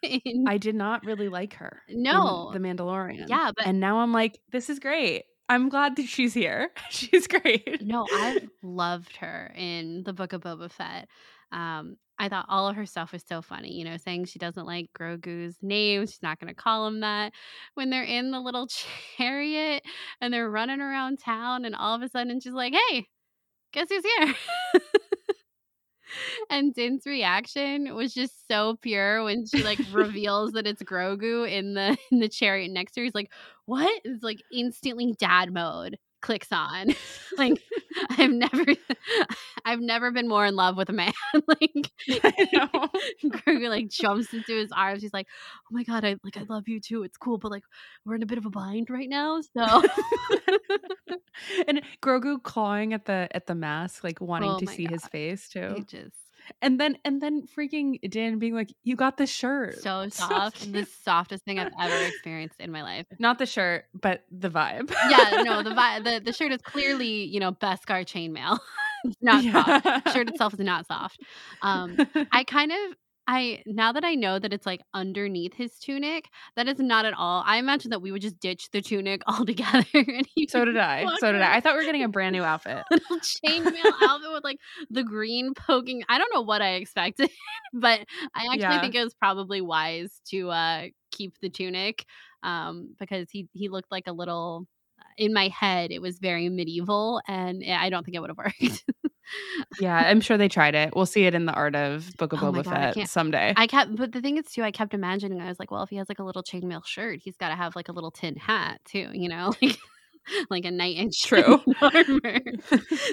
in... I did not really like her. No. The Mandalorian. Yeah. But... And now I'm like, this is great. I'm glad that she's here. She's great. No, I've loved her in the Book of Boba Fett. Um, I thought all of her stuff was so funny, you know, saying she doesn't like Grogu's name. She's not going to call him that. When they're in the little chariot and they're running around town, and all of a sudden she's like, hey, guess who's here? and Din's reaction was just so pure when she like reveals that it's Grogu in the in the chariot next to her. He's like, "What?" It's like instantly dad mode clicks on. like I've never I've never been more in love with a man. like I know. Grogu like jumps into his arms. He's like, "Oh my god, I like I love you too. It's cool, but like we're in a bit of a bind right now." So and Grogu clawing at the at the mask, like wanting oh to see god. his face too. It just and then and then freaking Dan being like, "You got the shirt." So soft, so the softest thing I've ever experienced in my life. Not the shirt, but the vibe. yeah, no, the vibe. The, the shirt is clearly you know Beskar chainmail. not yeah. soft. Shirt itself is not soft. Um, I kind of I now that I know that it's like underneath his tunic, that is not at all. I imagine that we would just ditch the tunic altogether. so did I. So did I. I thought we were getting a brand new outfit. Little chainmail outfit with like the green poking. I don't know what I expected, but I actually yeah. think it was probably wise to uh keep the tunic um because he he looked like a little in my head it was very medieval and I don't think it would have worked. Yeah, I'm sure they tried it. We'll see it in the art of Book of Oh Boba God, Fett can't- someday. I kept, but the thing is too, I kept imagining. I was like, well, if he has like a little chainmail shirt, he's got to have like a little tin hat too, you know, like like a knight in True. armor.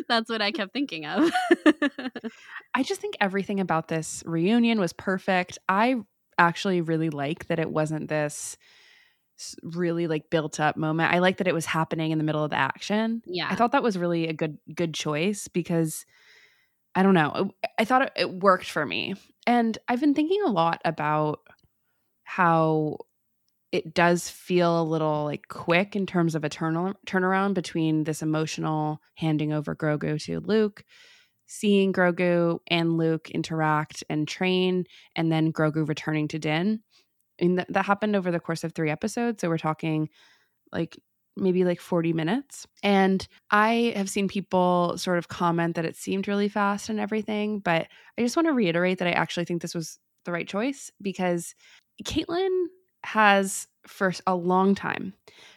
That's what I kept thinking of. I just think everything about this reunion was perfect. I actually really like that it wasn't this really like built up moment. I like that it was happening in the middle of the action. yeah, I thought that was really a good good choice because I don't know. I thought it, it worked for me. And I've been thinking a lot about how it does feel a little like quick in terms of a turn turnaround between this emotional handing over Grogu to Luke, seeing Grogu and Luke interact and train, and then Grogu returning to Din. And th- that happened over the course of three episodes. So we're talking like maybe like 40 minutes. And I have seen people sort of comment that it seemed really fast and everything. But I just want to reiterate that I actually think this was the right choice because Caitlin has for a long time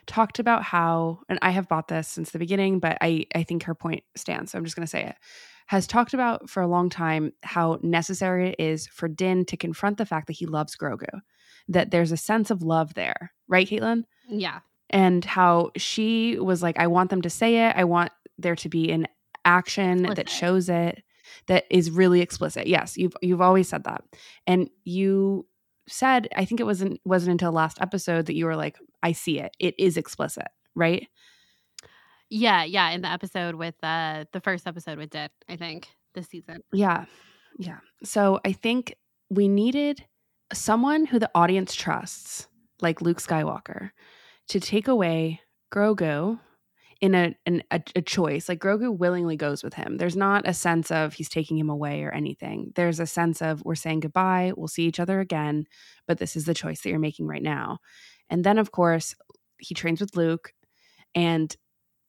talked about how and I have bought this since the beginning but I I think her point stands so I'm just going to say it has talked about for a long time how necessary it is for Din to confront the fact that he loves Grogu that there's a sense of love there right Caitlin? Yeah, and how she was like I want them to say it. I want there to be an action that shows it that is really explicit. Yes you've you've always said that. And you said i think it wasn't wasn't until last episode that you were like i see it. It is explicit right? Yeah, yeah. In the episode with uh the first episode with Dit, I think this season. yeah yeah. So i think we needed someone who the audience trusts like luke skywalker to take away grogu in a, an, a a choice. Like grogu willingly goes with him. There's not a sense of he's taking him away or anything. There's a sense of we're saying goodbye we'll see each other again but this is the choice that you're making right now. And then of course he trains with luke and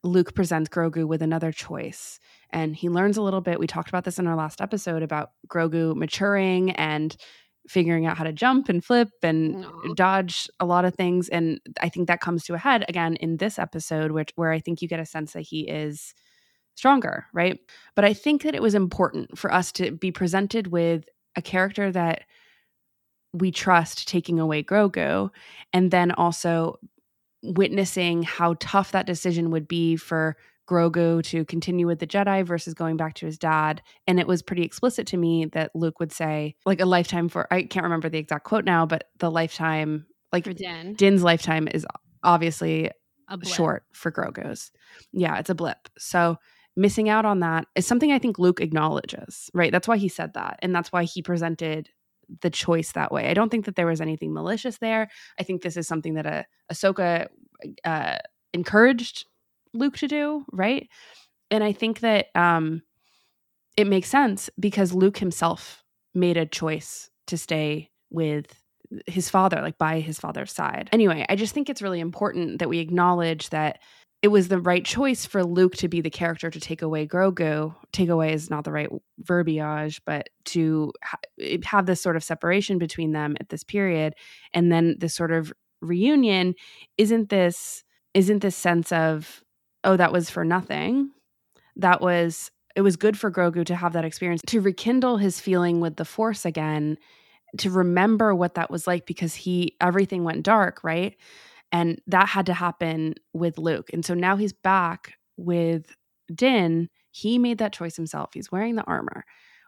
luke presents grogu with another choice. And he learns a little bit. We talked about this in our last episode about grogu maturing and figuring out how to jump and flip and Aw. dodge a lot of things and i think that comes to a head again in this episode which where i think you get a sense that he is stronger right but i think that it was important for us to be presented with a character that we trust taking away grogu and then also witnessing how tough that decision would be for Grogu to continue with the Jedi versus going back to his dad. And it was pretty explicit to me that Luke would say, like, a lifetime for, I can't remember the exact quote now, but the lifetime, like, For Din, Din's lifetime is obviously a short for Grogu's. Yeah, it's a blip. So missing out on that is something I think Luke acknowledges, right? That's why he said that. And that's why he presented the choice that way. I don't think that there was anything malicious there. I think this is something that uh, Ahsoka uh, encouraged Luke to do, right? And I think that um, it makes sense because Luke himself made a choice to stay with his father, like by his father's side. Anyway, I just think it's really important that we acknowledge that it was the right choice for Luke to be the character to take away Grogu. Take away is not the right verbiage, but to ha- have this sort of separation between them at this period, and then this sort of reunion. Isn't this isn't this sense of oh that was for nothing? That was it was good for Grogu to have that experience to rekindle his feeling with the Force again, to remember what that was like because he everything went dark, right? And that had to happen with Luke. And so now he's back with Din. He made that choice himself. He's wearing the armor.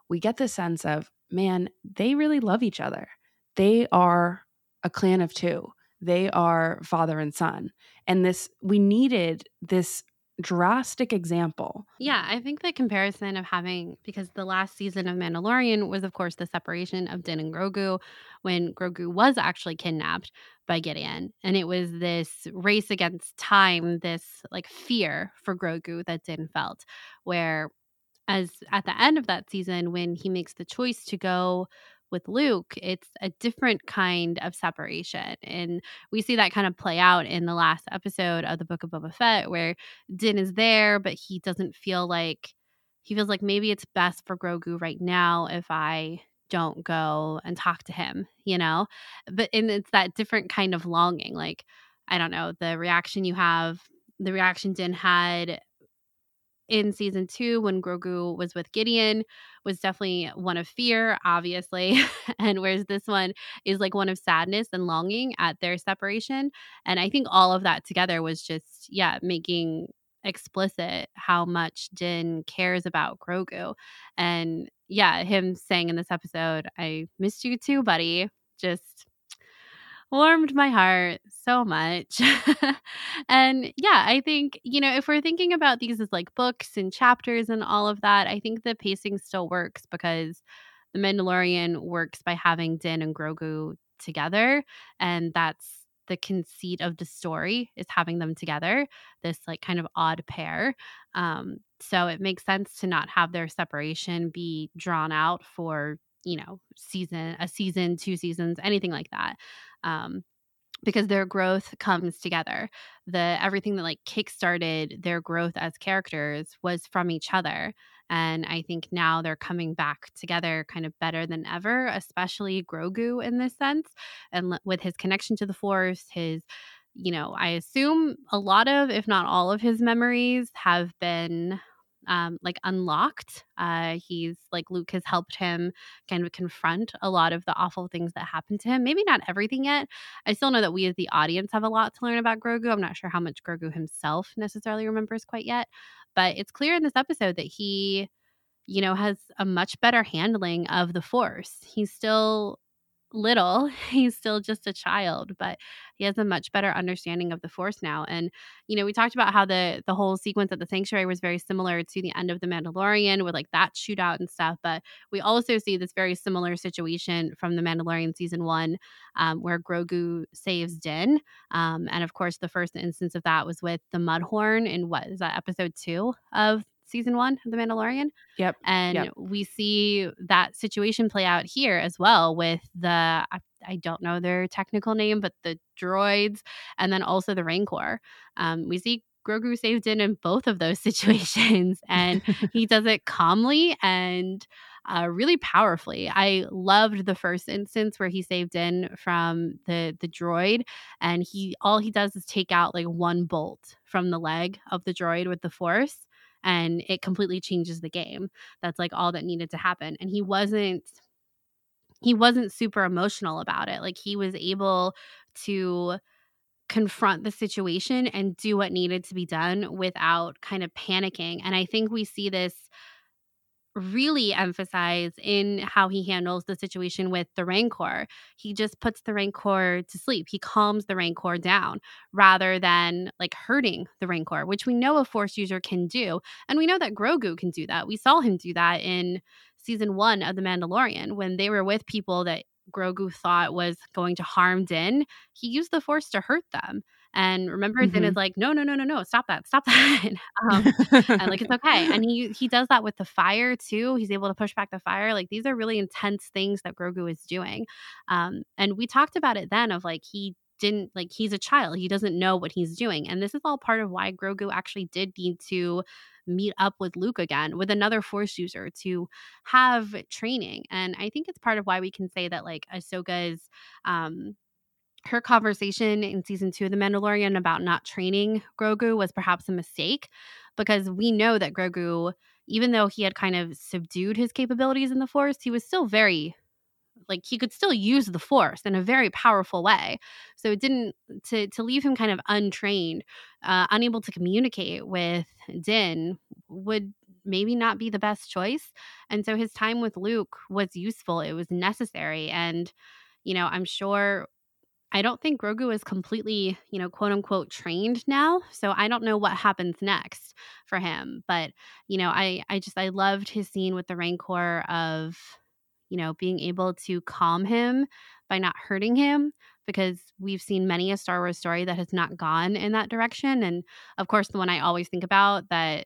We get the sense of, man, they really love each other. They are a clan of two. They are father and son. And this, we needed this drastic example. Yeah, I think the comparison of having because the last season of Mandalorian was, of course, the separation of Din and Grogu when Grogu was actually kidnapped by Gideon, and it was this race against time, this like fear for Grogu that Din felt, where as at the end of that season when he makes the choice to go with Luke, it's a different kind of separation. And we see that kind of play out in the last episode of the Book of Boba Fett, where Din is there, but he doesn't feel like he feels like maybe it's best for Grogu right now if I don't go and talk to him, you know? But and it's that different kind of longing. Like, I don't know, the reaction you have the reaction Din had in season two when Grogu was with Gideon was definitely one of fear, obviously. and whereas this one is like one of sadness and longing at their separation. And I think all of that together was just, yeah, making explicit how much Din cares about Grogu. And yeah, him saying in this episode, I missed you too, buddy. Just warmed my heart so much. and yeah, I think, you know, if we're thinking about these as like books and chapters and all of that, I think the pacing still works because The Mandalorian works by having Din and Grogu together. And that's the conceit of the story is having them together, this like kind of odd pair. Um, so it makes sense to not have their separation be drawn out for you know season a season two seasons anything like that um, because their growth comes together. The everything that like kickstarted their growth as characters was from each other. And I think now they're coming back together kind of better than ever, especially Grogu in this sense. And with his connection to the Force, his, you know, I assume a lot of, if not all of his memories have been um, like unlocked. Uh, he's like Luke has helped him kind of confront a lot of the awful things that happened to him. Maybe not everything yet. I still know that we as the audience have a lot to learn about Grogu. I'm not sure how much Grogu himself necessarily remembers quite yet, but it's clear in this episode that he you know has a much better handling of the force he's still little he's still just a child but he has a much better understanding of the force now and you know we talked about how the the whole sequence at the sanctuary was very similar to the end of the mandalorian with like that shootout and stuff but we also see this very similar situation from the mandalorian season one um, where grogu saves din um, and of course the first instance of that was with the mudhorn in what is that episode two of season one of The Mandalorian. Yep. And yep. we see that situation play out here as well with the, I, I, don't know their technical name, but the droids and then also the Rancor. Um, we see Grogu saves Din in both of those situations, and he does it calmly and uh, really powerfully. I loved the first instance where he saved in from the the droid, and he all he does is take out like one bolt from the leg of the droid with the Force, and it completely changes the game. That's like all that needed to happen. And he wasn't he wasn't super emotional about it. Like he was able to confront the situation and do what needed to be done without kind of panicking. And I think we see this really emphasize in how he handles the situation with the Rancor. He just puts the Rancor to sleep. He calms the Rancor down rather than like hurting the Rancor, which we know a Force user can do. And we know that Grogu can do that. We saw him do that in season one of The Mandalorian when they were with people that Grogu thought was going to harm Din. He used the Force to hurt them. And remember, mm-hmm. Din is like, no, no, no, no, no, stop that, stop that. um, and like, it's okay. And he he does that with the fire too. He's able to push back the fire. Like these are really intense things that Grogu is doing. Um, and we talked about it then of like he didn't like he's a child. He doesn't know what he's doing. And this is all part of why Grogu actually did need to meet up with Luke again, with another Force user to have training. And I think it's part of why we can say that like Ahsoka's um her conversation in season two of The Mandalorian about not training Grogu was perhaps a mistake because we know that Grogu, even though he had kind of subdued his capabilities in the Force, he was still very like he could still use the force in a very powerful way. So it didn't to to leave him kind of untrained uh, unable to communicate with din would maybe not be the best choice. And so his time with luke was useful. It was necessary. And you know i'm sure I don't think Grogu is completely, you know, quote unquote trained now. So I don't know what happens next for him. But, you know, I I just I loved his scene with the Rancor of, you know, being able to calm him by not hurting him because we've seen many a Star Wars story that has not gone in that direction. And of course, the one I always think about that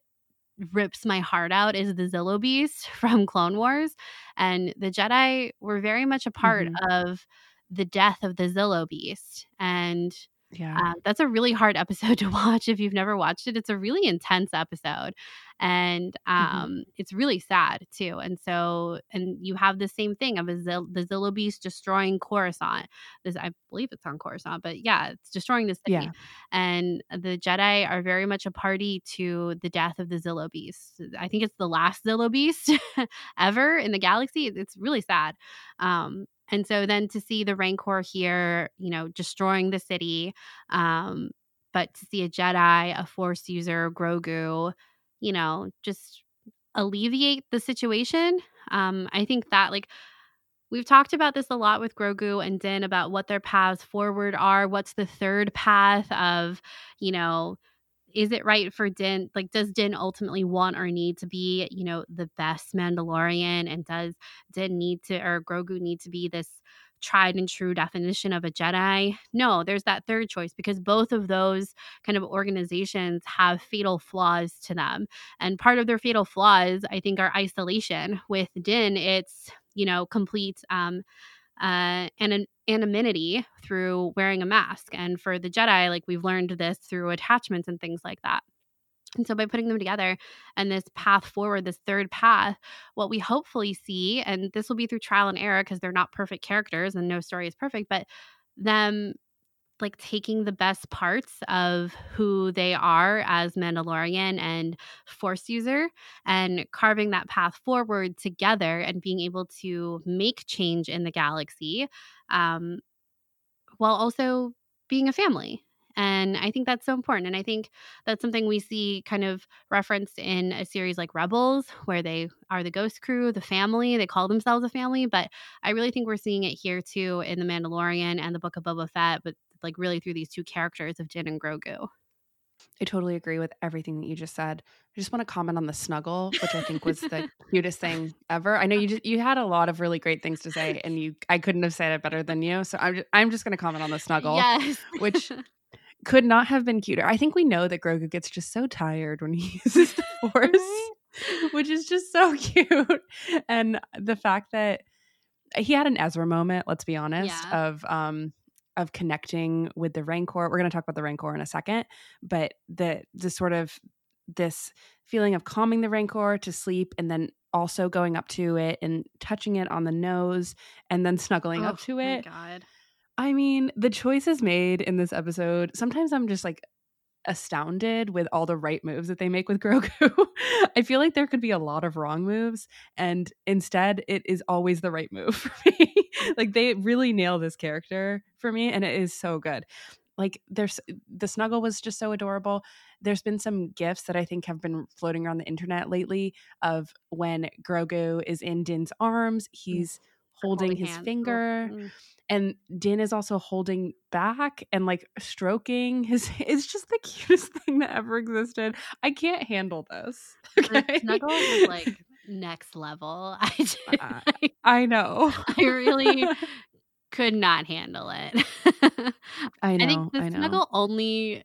rips my heart out is the Zillo Beast from Clone Wars. And the Jedi were very much a part mm-hmm. of the death of the Zillo beast. And Yeah. Uh, that's a really hard episode to watch if you've never watched it. It's a really intense episode and Mm-hmm. um, it's really sad too. And so, and you have the same thing of a Zil- the Zillo Beast destroying Coruscant. This, I believe it's on Coruscant, but yeah, it's destroying the city. Yeah. And the Jedi are very much a party to the death of the Zillo Beast. I think it's the last Zillo Beast ever in the galaxy. It's really sad. Um, and so then to see the Rancor here, you know, destroying the city, um, but to see a Jedi, a Force user, Grogu, you know, just alleviate the situation. Um, I think that like we've talked about this a lot with Grogu and Din about what their paths forward are. What's the third path of, you know, is it right for Din? Like, does Din ultimately want or need to be, you know, the best Mandalorian? And does Din need to, or Grogu need to be this tried and true definition of a Jedi? No, there's that third choice because both of those kind of organizations have fatal flaws to them. And part of their fatal flaws, I think, are isolation. With Din, it's, you know, complete um, uh, and an anonymity through wearing a mask. And for the Jedi, like we've learned this through attachments and things like that. And so by putting them together and this path forward, this third path, what we hopefully see, and this will be through trial and error because they're not perfect characters and no story is perfect, but them like taking the best parts of who they are as Mandalorian and Force user and carving that path forward together and being able to make change in the galaxy um, while also being a family. And I think that's so important. And I think that's something we see kind of referenced in a series like Rebels, where they are the ghost crew, the family, they call themselves a family. But I really think we're seeing it here too in The Mandalorian and the Book of Boba Fett, but like really through these two characters of Din and Grogu. I totally agree with everything that you just said. I just want to comment on the snuggle, which I think was the cutest thing ever. I know you just, you had a lot of really great things to say, and you I couldn't have said it better than you. So I'm just, I'm just going to comment on the snuggle, Yes. which could not have been cuter. I think we know that Grogu gets just so tired when he uses the Force, Right? which is just so cute, and the fact that he had an Ezra moment. Let's be honest, Yeah. of um of connecting with the Rancor. We're going to talk about the Rancor in a second, but the the sort of this feeling of calming the Rancor to sleep, and then also going up to it and touching it on the nose, and then snuggling oh up Oh to my it. God. I mean, the choices made in this episode, sometimes I'm just like astounded with all the right moves that they make with Grogu. I feel like there could be a lot of wrong moves, and instead, it is always the right move for me. like, they really nail this character for me, and it is so good. Like, there's the snuggle was just so adorable. There's been some gifs that I think have been floating around the internet lately of when Grogu is in Din's arms, mm. he's holding, his hands. finger Mm. and Din is also holding back and like stroking his. It's just the cutest thing that ever existed. I can't handle this. The Okay? snuggle was like next level. I just, Uh, I know. I really could not handle it. I know. I think the I know. snuggle only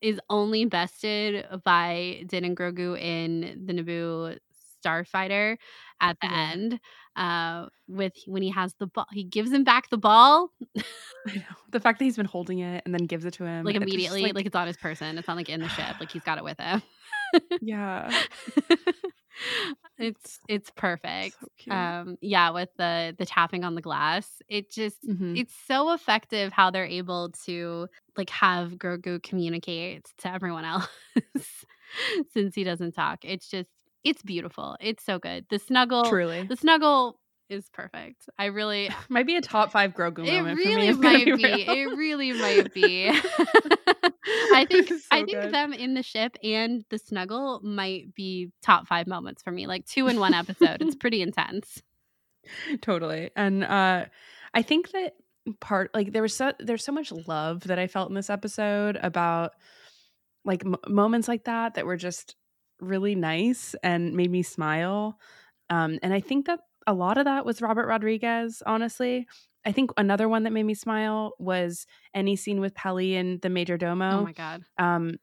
is only bested by Din and Grogu in the Naboo Starfighter at the Yeah. end. Uh, with when he has the ball, he gives him back the ball I know. The fact that he's been holding it and then gives it to him like it's just, immediately, like, it's on his person. It's not like in the ship, like he's got it with him. yeah, it's it's perfect. so. Um, yeah, with the the tapping on the glass, it just Mhm. it's so effective how they're able to like have Grogu communicate to everyone else since he doesn't talk. It's just it's beautiful. It's so good. The snuggle Truly, the snuggle is perfect. I really might be a top five Grogu it moment. for me, really might be. It really might be. I think It's I think good. them in the ship and the snuggle might be top five moments for me. Like two in one episode. it's pretty intense. totally and uh i think that part like there was so there's so much love that i felt in this episode about like m- moments like that that were just really nice and made me smile um and i think that a lot of that was robert rodriguez honestly i think another one that made me smile was any scene with Peli and the major domo Oh my god. um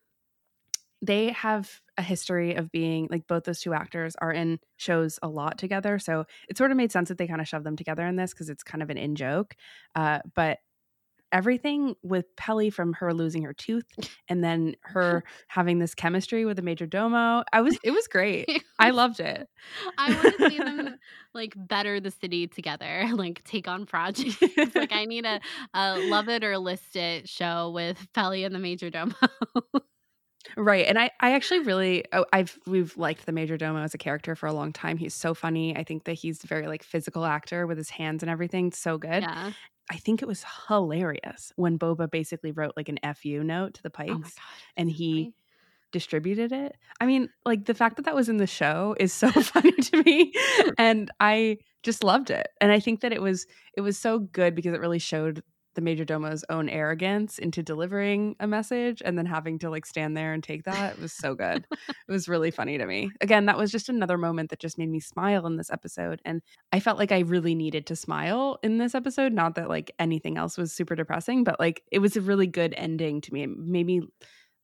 they have a history of being like both those two actors are in shows a lot together so it sort of made sense that they kind of shoved them together in this because it's kind of an in joke uh, but everything with Peli from her losing her tooth and then her having this chemistry with the major domo. I was it was great. I loved it. I want to see them like better the city together, like take on projects. like I need a, a love it or list it show with Peli and the major domo. Right. And I, I actually really oh, I've we've liked the Major Domo as a character for a long time. He's so funny. I think that he's very like physical actor with his hands and everything. So good. Yeah. I think it was hilarious when Boba basically wrote like an FU note to the Oh Pikes god. and he distributed it. I mean, like the fact that that was in the show is so funny to me and I just loved it. And I think that it was it was so good because it really showed the major domo's own arrogance into delivering a message and then having to like stand there and take that. It was so good. it was really funny to me. Again, that was just another moment that just made me smile in this episode and I felt like I really needed to smile in this episode, not that like anything else was super depressing, but like it was a really good ending to me. It made me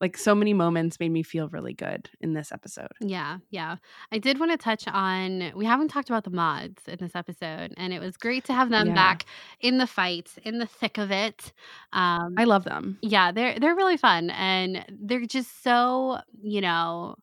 like so many moments made me feel really good in this episode. Yeah, yeah. I did want to touch on we haven't talked about the mods in this episode, and it was great to have them Yeah. back in the fight, in the thick of it. Um I love them. yeah, they're they're really fun and they're just so, you know,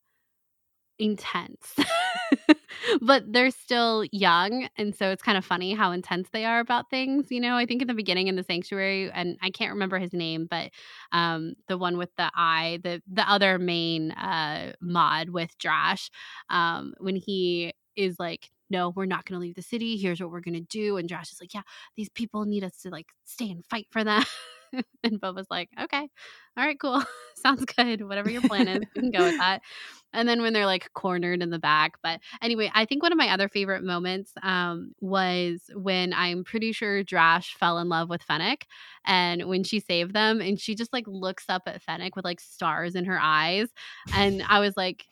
intense. but they're still young and so it's kind of funny how intense they are about things you know i think in the beginning in the sanctuary and i can't remember his name but um the one with the eye the the other main uh mod with Drash um when he is like no we're not going to leave the city here's what we're going to do and Drash is like yeah these people need us to like stay and fight for them. And Boba's like okay all right cool sounds good whatever your plan is we can go with that. And then when they're like cornered in the back but anyway i think one of my other favorite moments um, was when i'm pretty sure drash fell in love with fennec and when she saved them and she just like looks up at fennec with like stars in her eyes and i was like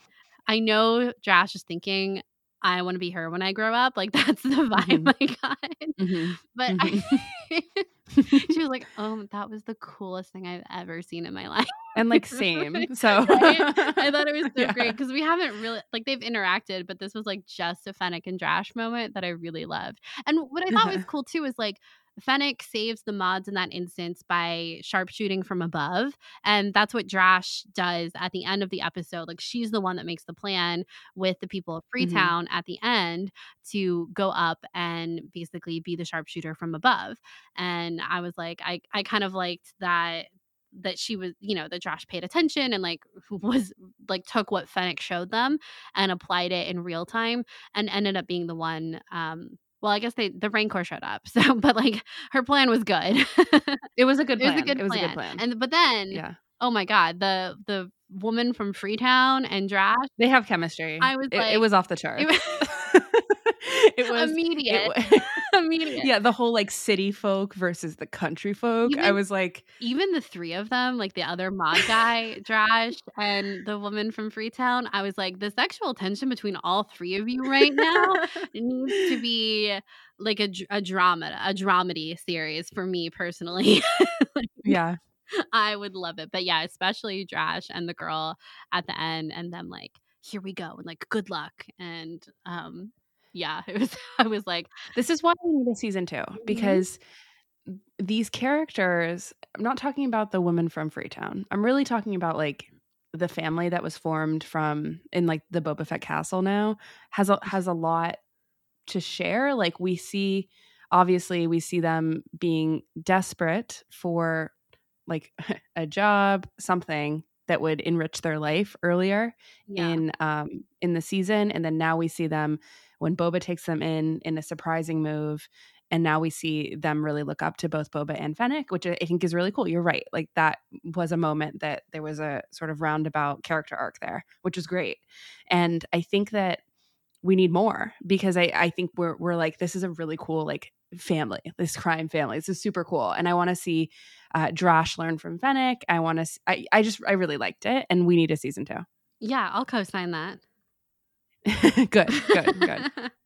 i know drash is thinking i want to be her when i grow up like that's the vibe i got. Mhm. but I, she was like oh that was the coolest thing i've ever seen in my life And like same. So Right? I thought it was so Yeah. great because we haven't really like they've interacted, but this was like just a Fennec and Drash moment that I really loved. And what I thought was cool too is like Fennec saves the mods in that instance by sharpshooting from above. And that's what Drash does at the end of the episode. Like she's the one that makes the plan with the people of mm-hmm. Freetown at the end to go up and basically be the sharpshooter from above. And I was like, I, I kind of liked that that she was, you know, that Josh paid attention and like was like took what Fennec showed them and applied it in real time and ended up being the one um well, I guess they the Rancor showed up. So but like her plan was good. it was a good it plan. was a good it was a good plan. And but then yeah. oh my god, the the woman from Freetown and Drash They have chemistry. I was it, like- it was off the charts. it was it was immediate. it immediate. yeah, the whole like city folk versus the country folk. I was like, even the three of them, like the other mod guy, Drash, and the woman from Freetown, I was like, the sexual tension between all three of you right now needs to be like a, a drama, a dramedy series for me personally. yeah, I would love it. But yeah, especially Drash and the girl at the end and them like, here we go and like good luck. And um yeah, it was I was like, this is why we need a season 2 Mm-hmm. because these characters. I'm not talking about the woman from Freetown. I'm really talking about like the family that was formed from in like the Boba Fett castle now has a, has a lot to share. Like we see, obviously, we see them being desperate for like a job, something that would enrich their life earlier yeah. in um in the season, and then now we see them when Boba takes them in in a surprising move. And now we see them really look up to both Boba and Fennec, which I think is really cool. You're right. Like that was a moment that there was a sort of roundabout character arc there, which is great. And I think that we need more because I, I think we're we're like this is a really cool like family this crime family this is super cool and i want to see uh Drash learn from Fennec i want to I, I just i really liked it and we need a season two yeah, I'll co-sign that. good good good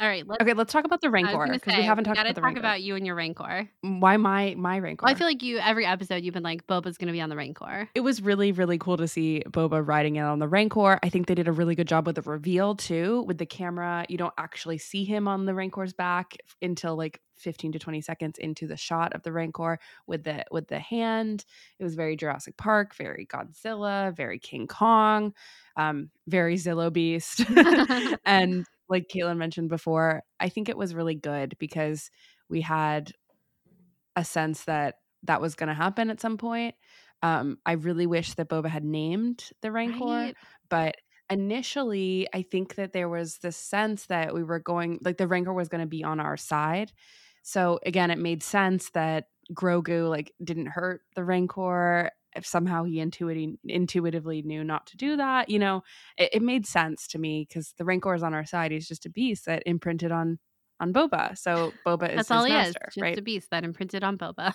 All right. Let's, Okay, let's talk about the Rancor because we haven't talked about the talk Rancor. about you and your Rancor. Why my my Rancor? Well, I feel like you every episode you've been like Boba's gonna be on the Rancor. it was really really cool to see Boba riding in on the Rancor. I think they did a really good job with the reveal too. With the camera, you don't actually see him on the Rancor's back until like 15 to 20 seconds into the shot of the Rancor with the with the hand. It was very Jurassic Park, very Godzilla, very King Kong, um, very Zillo Beast. and like Caitlin mentioned before, I think it was really good because we had a sense that that was going to happen at some point. Um, I really wish that Boba had named the Rancor, Right? but initially, I think that there was this sense that we were going, like the Rancor was going to be on our side. So again, it made sense that Grogu like didn't hurt the Rancor. If somehow he intuiting, intuitively knew not to do that, you know, it, it made sense to me because the Rancor is on our side. He's just a beast that imprinted on on Boba. So Boba is That's all he is. Just right? a beast that imprinted on Boba.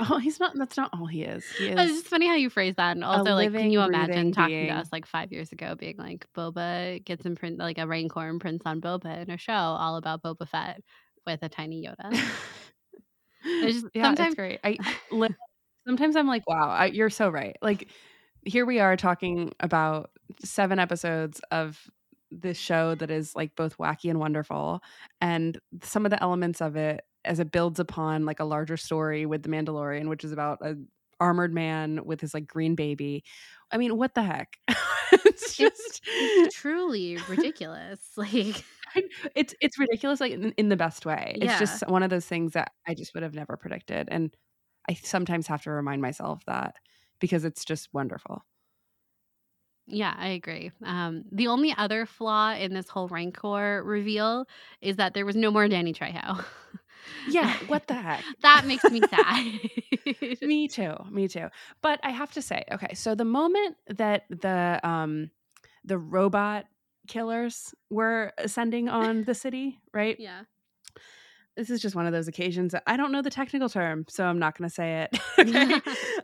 Oh, he's not. That's not all he is. He It's just funny how you phrase that. And also, like, can you imagine talking being. to us like five years ago, being like, Boba gets imprint like a Rancor imprints on Boba in a show all about Boba Fett with a tiny Yoda. It's just- yeah, sometimes- it's great. I sometimes I'm like, wow, I, you're so right. Like, here we are talking about seven episodes of this show that is like both wacky and wonderful, and some of the elements of it as it builds upon like a larger story with the Mandalorian, which is about a armored man with his like green baby. I mean, what the heck? it's just It's truly ridiculous. Like, it's it's ridiculous like in, in the best way it's just one of those things that i just would have never predicted and i sometimes have to remind myself that because it's just wonderful yeah, I agree. Um, the only other flaw in this whole Rancor reveal is that there was no more Danny Trejo. yeah what the heck that makes me sad. me too me too but i have to say okay so the moment that the um the robot killers were ascending on the city right yeah. This is just one of those occasions that I don't know the technical term, so I'm not going to say it. okay.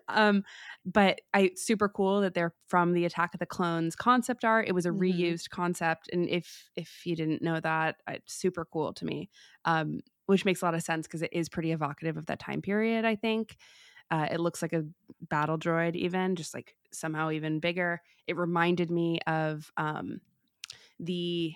um, but I it's super cool that they're from the Attack of the Clones concept art. It was a Mhm. reused concept, and if if you didn't know that, it's super cool to me. Um, which makes a lot of sense because it is pretty evocative of that time period. I think. Uh, it looks like a battle droid, even just like somehow even bigger. It reminded me of um, the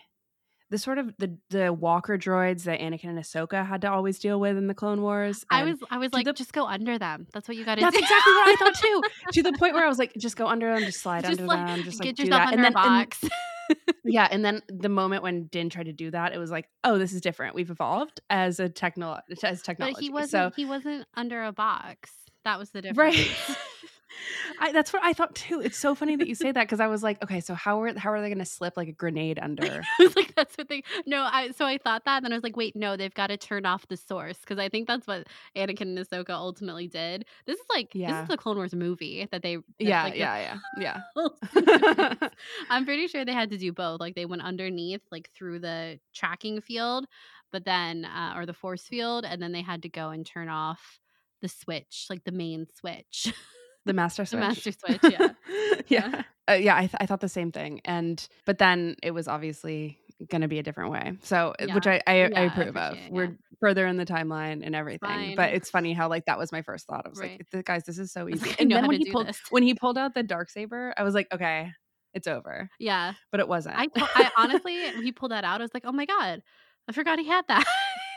the sort of the the walker droids that Anakin and Ahsoka had to always deal with in the Clone Wars. I was I was like, the- just go under them. That's what you got to That's do. exactly what I thought too. to the point where I was like, just go under them, just slide Just under like, them, just like get do yourself that. under and a then and- box. yeah, and then the moment when Din tried to do that, it was like, oh, this is different. We've evolved as a techno as technology. but he wasn't so he wasn't under a box. That was the difference. right. I, that's what I thought too. It's so funny that you say that because I was like, okay, so how are how are they going to slip like a grenade under? I was like, that's what they. No, I. So I thought that, and then I was like, wait, no, they've got to turn off the source because I think that's what Anakin and Ahsoka ultimately did. This is like, this is the Clone Wars movie that they. yeah, like, yeah, yeah, yeah. yeah. I'm pretty sure they had to do both. Like they went underneath, like through the tracking field, but then uh, or the force field, and then they had to go and turn off the switch, like the main switch, the master the switch. master switch. Yeah. yeah, uh, yeah. I, th- I thought the same thing, and but then it was obviously going to be a different way. So, uh, which I I, Yeah, I I approve of. appreciate it, We're further in the timeline and everything, fine. but it's funny how like that was my first thought. I was Right. like, "Th- guys, this is so easy. I And then when he pulled this. when he pulled out the dark saber, I was like, okay, it's over. Yeah. But it wasn't. I, I honestly, when he pulled that out, I was like, oh my god, I forgot he had that.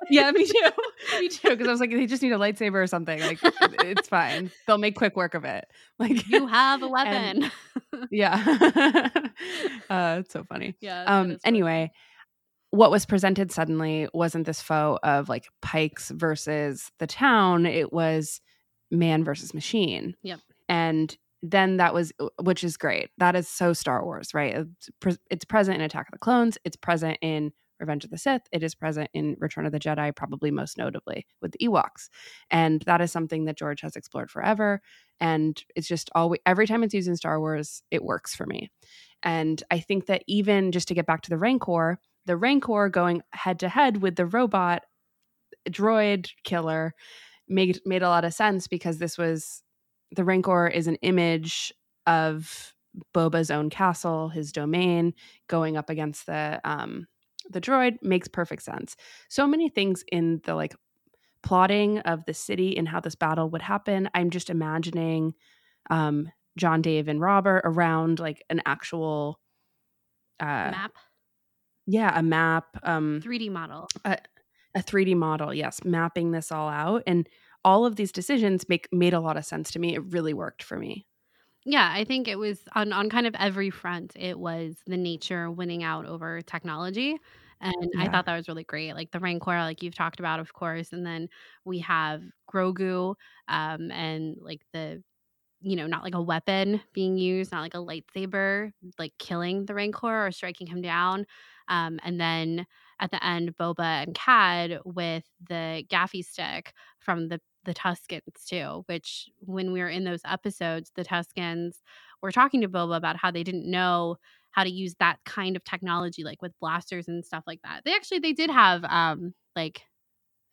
Yeah, me too. me too. Because I was like, they just need a lightsaber or something. Like, it's fine. They'll make quick work of it. Like you have a And- weapon. yeah. uh, it's so funny. yeah. um anyway what was presented suddenly wasn't this foe of like pikes versus the town it was man versus machine Yep. and then that was which is great that is so star wars right it's, pre- it's present in attack of the clones it's present in revenge of the sith it is present in return of the jedi probably most notably with the ewoks. And that is something that george has explored forever. And it's just always every time it's used in star wars it works for me. And I think that even just to get back to the Rancor, the Rancor going head to head with the robot droid killer made made a lot of sense because this was the Rancor is an image of Boba's own castle, his domain, going up against the um the droid makes perfect sense. So many things in the like plotting of the city and how this battle would happen. I'm just imagining um, John, Dave, and Robert around like an actual uh, map. Yeah, a map. Um, 3D model. A, a 3D model. Yes, mapping this all out, and all of these decisions make made a lot of sense to me. It really worked for me. Yeah, I think it was on on kind of every front. It was the nature winning out over technology. And yeah. I thought that was really great. Like the Rancor, like you've talked about, of course. And then we have Grogu um, and like the, you know, not like a weapon being used, not like a lightsaber, like killing the Rancor or striking him down. Um, and then at the end, Boba and Cad with the gaffi stick from the the Tuskens too, which when we were in those episodes, the Tuskens were talking to Boba about how they didn't know how to use that kind of technology, like with blasters and stuff like that. They actually they did have um like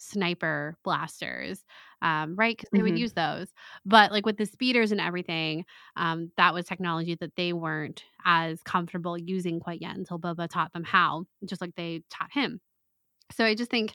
sniper blasters, um, right? Because they mm-hmm. would use those. But like with the speeders and everything, um, that was technology that they weren't as comfortable using quite yet until Boba taught them how, just like they taught him. So I just think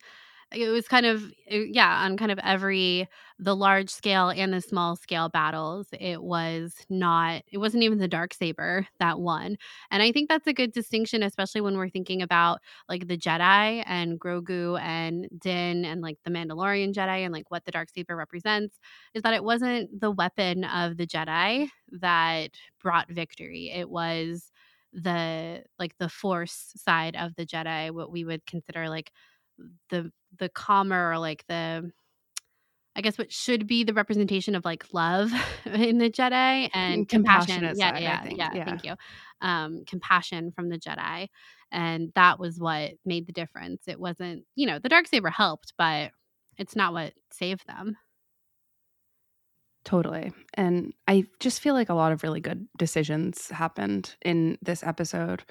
it was kind of uh, yeah on kind of every the large scale and the small scale battles it was not it wasn't even the dark saber that won and i think that's a good distinction especially when we're thinking about like the jedi and grogu and din and like the mandalorian jedi and like what the dark saber represents is that it wasn't the weapon of the jedi that brought victory. It was the like the force side of the jedi what we would consider like the the calmer or like the I guess what should be the representation of like love in the Jedi and compassion. Yeah, side, yeah, yeah, yeah, Thank you. Um, compassion from the Jedi, and that was what made the difference. It wasn't, you know, the dark saber helped, but it's not what saved them. Totally. And I just feel like a lot of really good decisions happened in this episode.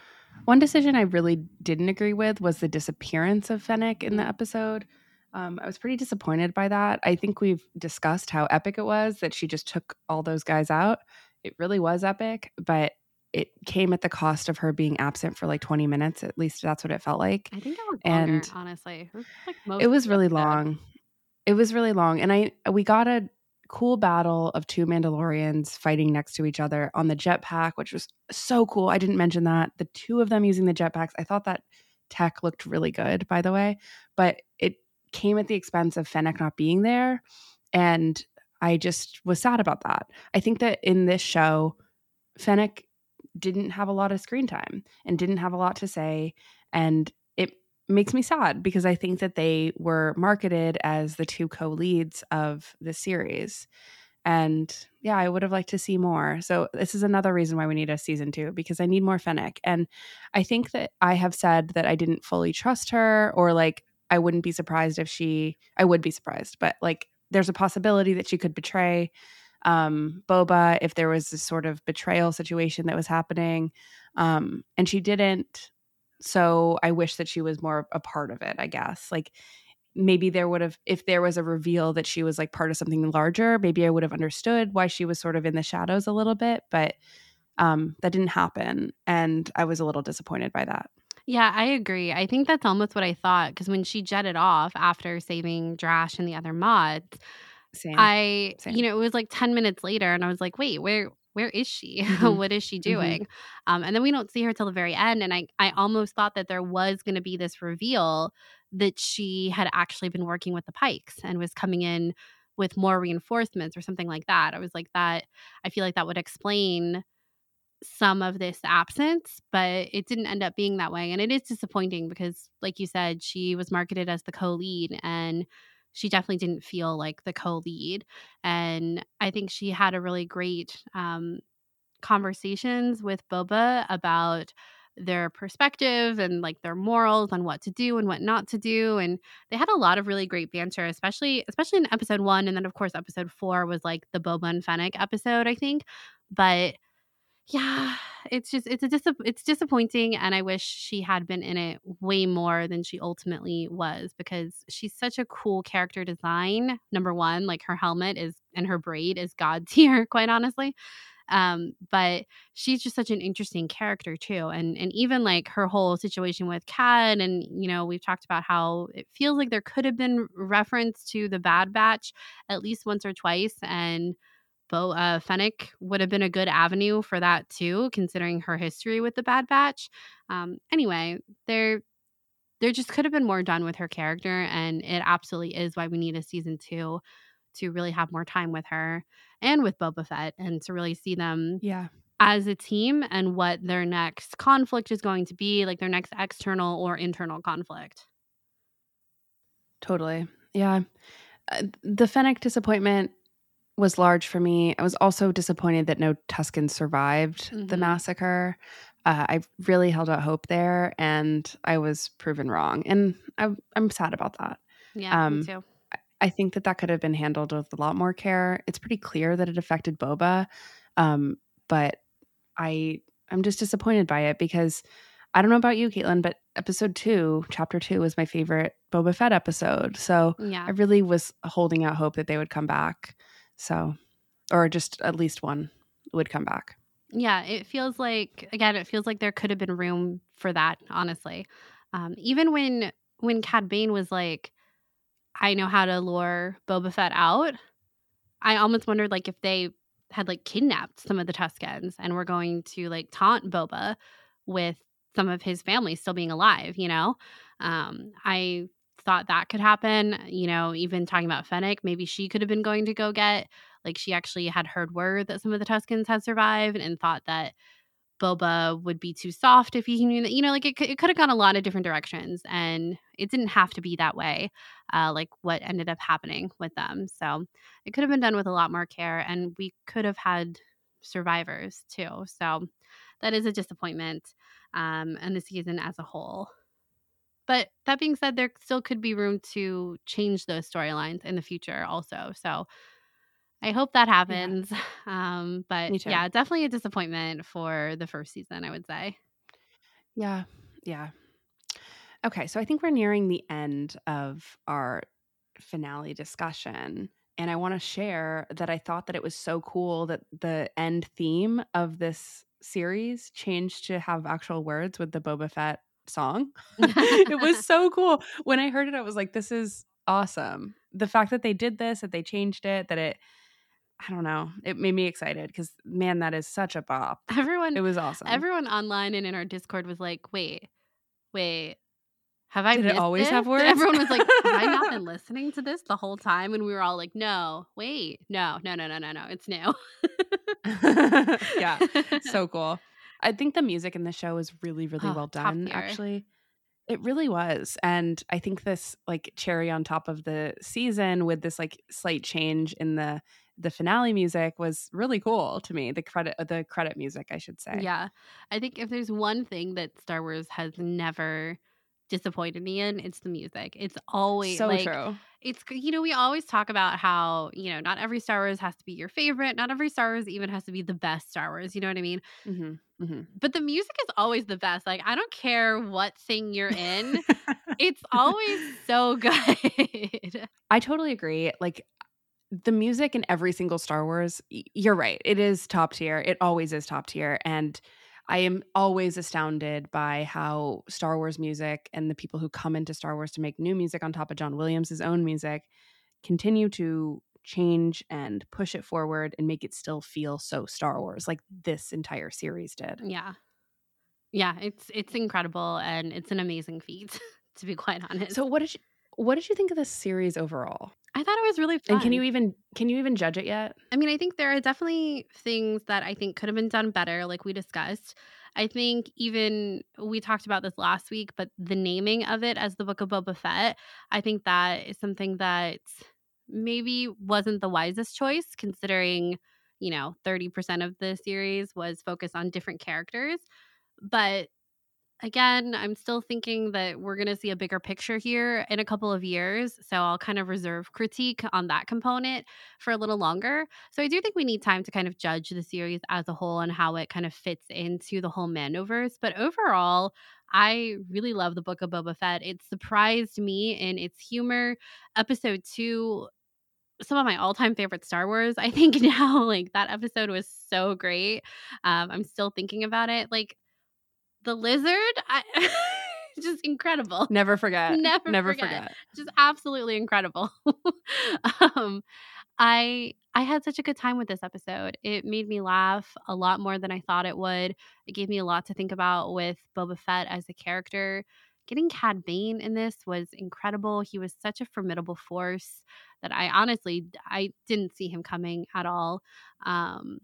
One decision I really didn't agree with was the disappearance of Fennec in the episode. Um, I was pretty disappointed by that. I think we've discussed how epic it was that she just took all those guys out. It really was epic, but it came at the cost of her being absent for like 20 minutes. At least that's what it felt like. I think it was longer, and honestly. It was, like it was really long. It was really long. And I we got a cool battle of two Mandalorians fighting next to each other on the jetpack, which was so cool. I didn't mention that. The two of them using the jetpacks, I thought that tech looked really good, by the way, but it came at the expense of Fennec not being there. And I just was sad about that. I think that in this show, Fennec didn't have a lot of screen time and didn't have a lot to say. And makes me sad because I think that they were marketed as the two co leads of the series. And yeah, I would have liked to see more. So this is another reason why we need a season two because I need more Fennec. And I think that I have said that I didn't fully trust her or like I wouldn't be surprised if she I would be surprised, but like there's a possibility that she could betray um Boba if there was this sort of betrayal situation that was happening. Um and she didn't so I wish that she was more a part of it, I guess. Like maybe there would have if there was a reveal that she was like part of something larger, maybe I would have understood why she was sort of in the shadows a little bit, but um that didn't happen and I was a little disappointed by that. Yeah, I agree. I think that's almost what I thought because when she jetted off after saving Drash and the other mods, Same. I Same. you know, it was like 10 minutes later and I was like, "Wait, where where is she? Mm-hmm. what is she mm-hmm. doing? Mm-hmm. Um, and then we don't see her till the very end. And I, I almost thought that there was going to be this reveal that she had actually been working with the Pikes and was coming in with more reinforcements or something like that. I was like, that, I feel like that would explain some of this absence, but it didn't end up being that way. And it is disappointing because, like you said, she was marketed as the co lead and she definitely didn't feel like the co-lead and i think she had a really great um, conversations with boba about their perspective and like their morals on what to do and what not to do and they had a lot of really great banter especially especially in episode one and then of course episode four was like the boba and fennec episode i think but yeah it's just it's a dis- it's disappointing and i wish she had been in it way more than she ultimately was because she's such a cool character design number one like her helmet is and her braid is god tier quite honestly Um, but she's just such an interesting character too. And and even like her whole situation with Cad and you know, we've talked about how it feels like there could have been reference to the Bad Batch at least once or twice. And Bo uh, Fennec would have been a good avenue for that too, considering her history with the Bad Batch. Um, anyway, there there just could have been more done with her character, and it absolutely is why we need a season two to really have more time with her and with Boba Fett, and to really see them Yeah. as a team and what their next conflict is going to be, like their next external or internal conflict. Totally. Yeah. Uh, the Fennec disappointment was large for me. I was also disappointed that no Tuskens survived the Mhm. massacre. Uh, I really held out hope there, and I was proven wrong. And I'm, I'm sad about that. Yeah, Um, me too. I think that that could have been handled with a lot more care. It's pretty clear that it affected Boba, um, but I I'm just disappointed by it because I don't know about you, Caitlin, but episode two, chapter two, was my favorite Boba Fett episode. So Yeah. I really was holding out hope that they would come back. So, or just at least one would come back. Yeah, it feels like again, it feels like there could have been room for that, honestly. Um, even when when Cad Bane was like, I know how to lure Boba Fett out, I almost wondered like if they had like kidnapped some of the Tuskens and were going to like taunt Boba with some of his family still being alive, you know? Um, I thought that could happen, you know, even talking about Fennec, maybe she could have been going to go get like she actually had heard word that some of the Tuskens had survived and thought that Boba would be too soft if he knew that, you know, like it, could- it could have gone a lot of different directions and it didn't have to be that way, uh, like what ended up happening with them. So it could have been done with a lot more care and we could have had survivors too. So that is a disappointment um, and the season as a whole. But that being said, there still could be room to change those storylines in the future also. So I hope that happens. Um, but yeah, definitely a disappointment for the first season, I would say. Yeah. Yeah. Okay. So I think we're nearing the end of our finale discussion. And I want to share that I thought that it was so cool that the end theme of this series changed to have actual words with the Boba Fett song. it was so cool. When I heard it, I was like, this is awesome. The fact that they did this, that they changed it, that it, I don't know, it made me excited because, man, that is such a bop. Everyone It was awesome. everyone online and in our Discord was like, wait, wait. Have I Did it always have this?" words? Everyone was like, "Have I not been listening to this the whole time?" And we were all like, "No, wait, no, no, no, no, no, no, it's new." yeah, so cool. I think the music in the show is really, really Oh, well done. Actually, it really was, and I think this like cherry on top of the season with this like slight change in the the finale music was really cool to me. The credit, the credit music, I should say. Yeah. I think if there's one thing that Star Wars has never disappointed me in, it's the music. It's always so like true. It's you know, we always talk about how, you know, not every Star Wars has to be your favorite, not every Star Wars even has to be the best Star Wars, you know what I mean? hmm hmm But the music is always the best. Like I don't care what thing you're in, it's always so good. I totally agree. Like the music in every single Star Wars, you're right. It is top tier. It always is top tier. And I am always astounded by how Star Wars music and the people who come into Star Wars to make new music on top of John Williams' own music continue to change and push it forward and make it still feel so Star Wars like this entire series did. yeah. Yeah, it's it's incredible and it's an amazing feat, to be quite honest. So what did you what did you think of this series overall? I thought it was really fun. And can you even can you even judge it yet? I mean, I think there are definitely things that I think could have been done better, like we discussed. I think even we talked about this last week, but the naming of it as the Book of Boba Fett, I think that is something that maybe wasn't the wisest choice, considering, you know, 30% of the series was focused on different characters. But again, I'm still thinking that we're going to see a bigger picture here in a couple of years. So I'll kind of reserve critique on that component for a little longer. So I do think we need time to kind of judge the series as a whole and how it kind of fits into the whole Mandoverse. But overall, I really love the book of Boba Fett. It surprised me in its humor. Episode two some of my all-time favorite Star Wars. I think now, like that episode was so great. Um, I'm still thinking about it. Like the lizard, I, just incredible. Never forget. Never, Never forget. forget. Just absolutely incredible. um, I I had such a good time with this episode. It made me laugh a lot more than I thought it would. It gave me a lot to think about with Boba Fett as a character. Getting Cad Bane in this was incredible. He was such a formidable force that I honestly I didn't see him coming at all. Um,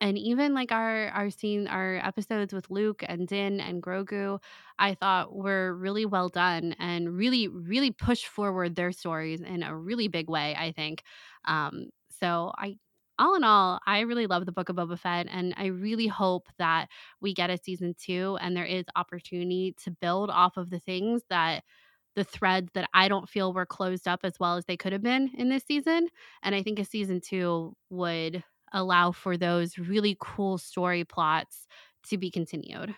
and even like our our scene our episodes with Luke and Din and Grogu, I thought were really well done and really really pushed forward their stories in a really big way. I think. Um, so I all in all, I really love the Book of Boba Fett, and I really hope that we get a season two and there is opportunity to build off of the things that the threads that I don't feel were closed up as well as they could have been in this season. And I think a season two would allow for those really cool story plots to be continued.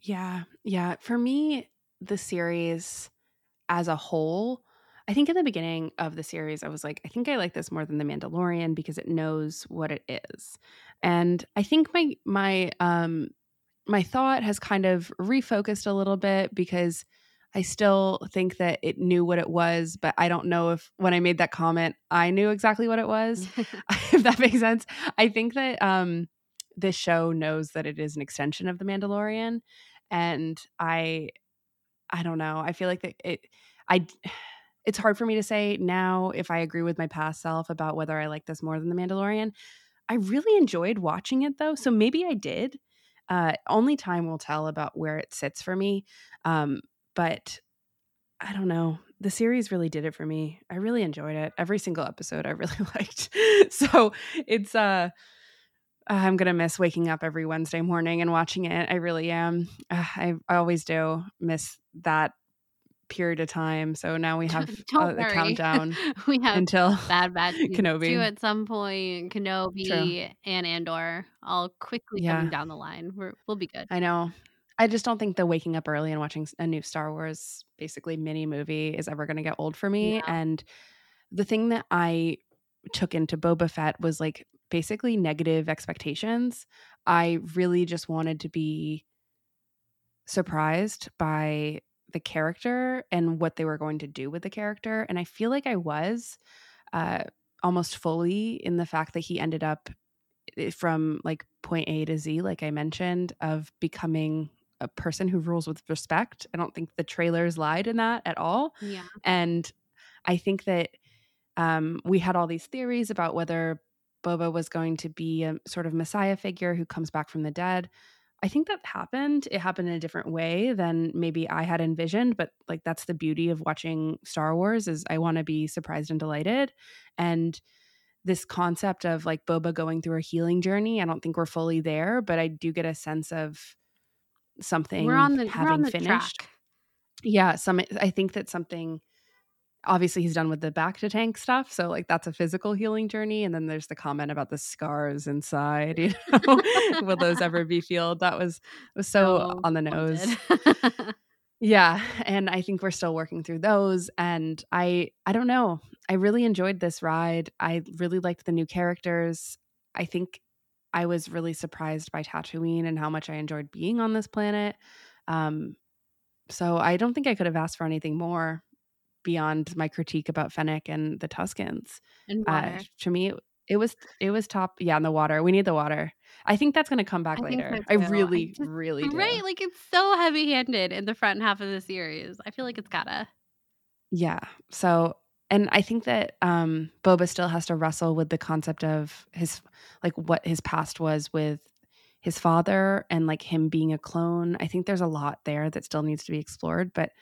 Yeah. Yeah. For me, the series as a whole, I think in the beginning of the series, I was like, I think I like this more than The Mandalorian because it knows what it is. And I think my my um my thought has kind of refocused a little bit because I still think that it knew what it was, but I don't know if when I made that comment, I knew exactly what it was. if that makes sense. I think that um this show knows that it is an extension of The Mandalorian. And I I don't know. I feel like that it I it's hard for me to say now if I agree with my past self about whether I like this more than The Mandalorian. I really enjoyed watching it though, so maybe I did. Uh, only time will tell about where it sits for me. Um, but I don't know. The series really did it for me. I really enjoyed it. Every single episode I really liked. so it's uh I'm gonna miss waking up every Wednesday morning and watching it. I really am. Uh, I I always do miss that period of time. So now we have uh, the countdown we have until Bad Batch season Kenobi. two at some point, Kenobi True. and Andor, all quickly Yeah. coming down the line. We're, we'll be good. I know. I just don't think the waking up early and watching a new Star Wars basically mini movie is ever going to get old for me. Yeah. And the thing that I took into Boba Fett was like basically negative expectations. I really just wanted to be surprised by the character and what they were going to do with the character. And I feel like I was uh, almost fully in the fact that he ended up eh, from like point A to Z, like I mentioned, of becoming a person who rules with respect. I don't think the trailers lied in that at all. Yeah. And I think that um, we had all these theories about whether Boba was going to be a sort of messiah figure who comes back from the dead. I think that happened. It happened in a different way than maybe I had envisioned, but like that's the beauty of watching Star Wars is I want to be surprised and delighted. And this concept of like Boba going through a healing journey, I don't think we're fully there, but I do get a sense of something We're on the, having we're on the finished. track. Yeah, some I think that something obviously he's done with the bacta tank stuff, so like that's a physical healing journey and then there's the comment about the scars inside, you know. Will those ever be healed? That was was so So on the nose. Yeah, and I think we're still working through those and I I don't know. I really enjoyed this ride. I really liked the new characters. I think I was really surprised by Tatooine and how much I enjoyed being on this planet. Um so I don't think I could have asked for anything more beyond my critique about Fennec and the Tuskens. and Uh, water. to me, it, was it was top. Yeah, in the water. We need the water. I think that's going to come back I later. I too. I really, just- really do. Right? Like it's so heavy handed in the front half of the series. I feel like it's gotta. Yeah. So, and I think that um Boba still has to wrestle with the concept of his like what his past was with his father and like him being a clone. I think there's a lot there that still needs to be explored, but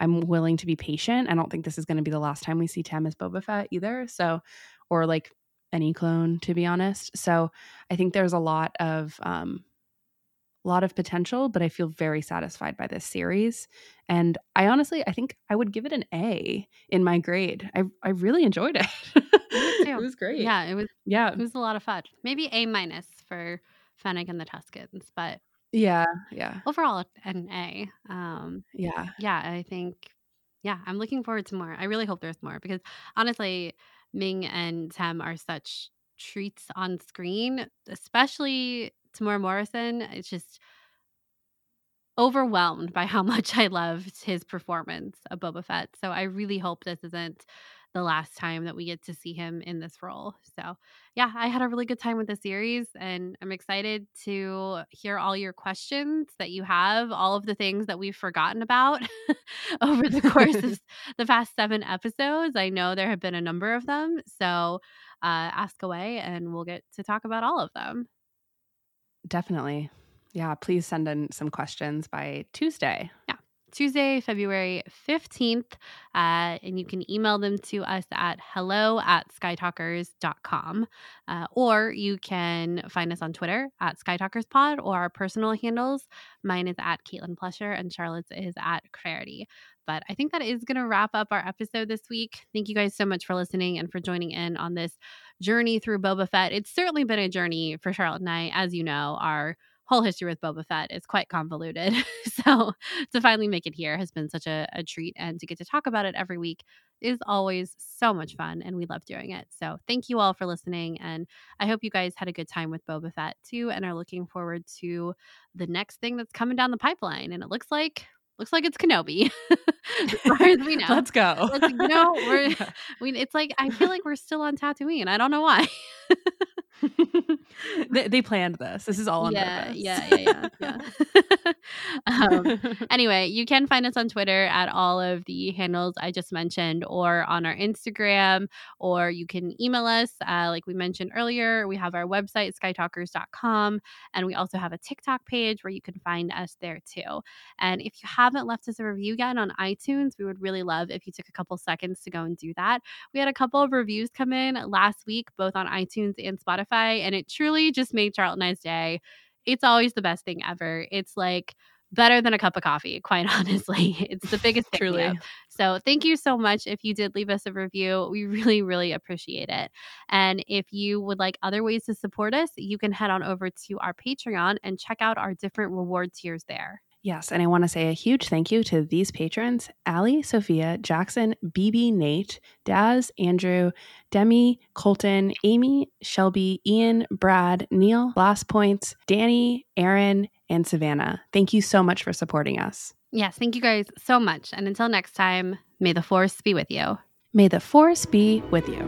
I'm willing to be patient. I don't think this is going to be the last time we see Tam as Boba Fett either. So, or like any clone, to be honest. So, I think there's a lot of um, a lot of potential, but I feel very satisfied by this series. And I honestly, I think I would give it an A in my grade. I I really enjoyed it. it was great. Yeah, it was yeah, it was a lot of fun. Maybe A minus for Fennec and the Tuskens, but yeah, yeah, overall an A. Um, yeah. yeah, I think yeah, I'm looking forward to more. I really hope there's more because honestly, Ming and Tem are such treats on screen, especially Temuera Morrison. It's just overwhelmed by how much I loved his performance of Boba Fett. So I really hope this isn't the last time that we get to see him in this role. So, yeah, I had a really good time with the series and I'm excited to hear all your questions that you have, all of the things that we've forgotten about over the course of the past seven episodes. I know there have been a number of them. So, uh, ask away and we'll get to talk about all of them. Definitely. Yeah, please send in some questions by Tuesday. Yeah. Tuesday, February 15th. Uh, and you can email them to us at hello at skytalkers.com. Uh, or you can find us on Twitter at skytalkerspod or our personal handles. Mine is at Caitlin Plusher and Charlotte's is at Clarity. But I think that is going to wrap up our episode this week. Thank you guys so much for listening and for joining in on this journey through Boba Fett. It's certainly been a journey for Charlotte and I. As you know, our whole history with Boba Fett is quite convoluted. so to finally make it here has been such a, a, treat. And to get to talk about it every week is always so much fun. And we love doing it. So thank you all for listening. And I hope you guys had a good time with Boba Fett too and are looking forward to the next thing that's coming down the pipeline. And it looks like looks like it's Kenobi, as far as we know. Let's go. Let's, you know, we're, we, it's like I feel like we're still on Tatooine. I don't know why. they, they, planned this. This is all on yeah, purpose. Yeah, yeah, yeah. yeah. um, anyway, you can find us on Twitter at all of the handles I just mentioned, or on our Instagram, or you can email us. Uh, like we mentioned earlier, we have our website skytalkers.com, and we also have a TikTok page where you can find us there too. And if you haven't left us a review yet on iTunes, we would really love if you took a couple seconds to go and do that. We had a couple of reviews come in last week, both on iTunes and Spotify Spotify, and it truly just made Charlotte and I's day. It's always the best thing ever. It's like better than a cup of coffee, quite honestly. It's the biggest truly. So thank you so much if you did leave us a review. We really, really appreciate it. And if you would like other ways to support us, you can head on over to our Patreon and check out our different reward tiers there. Yes, and I want to say a huge thank you to these patrons Ali, Sophia, Jackson, BB, Nate, Daz, Andrew, Demi, Colton, Amy, Shelby, Ian, Brad, Neil, Blast Points, Danny, Aaron, and Savannah. Thank you so much for supporting us. Yes, thank you guys so much. And until next time, may the force be with you. May the force be with you.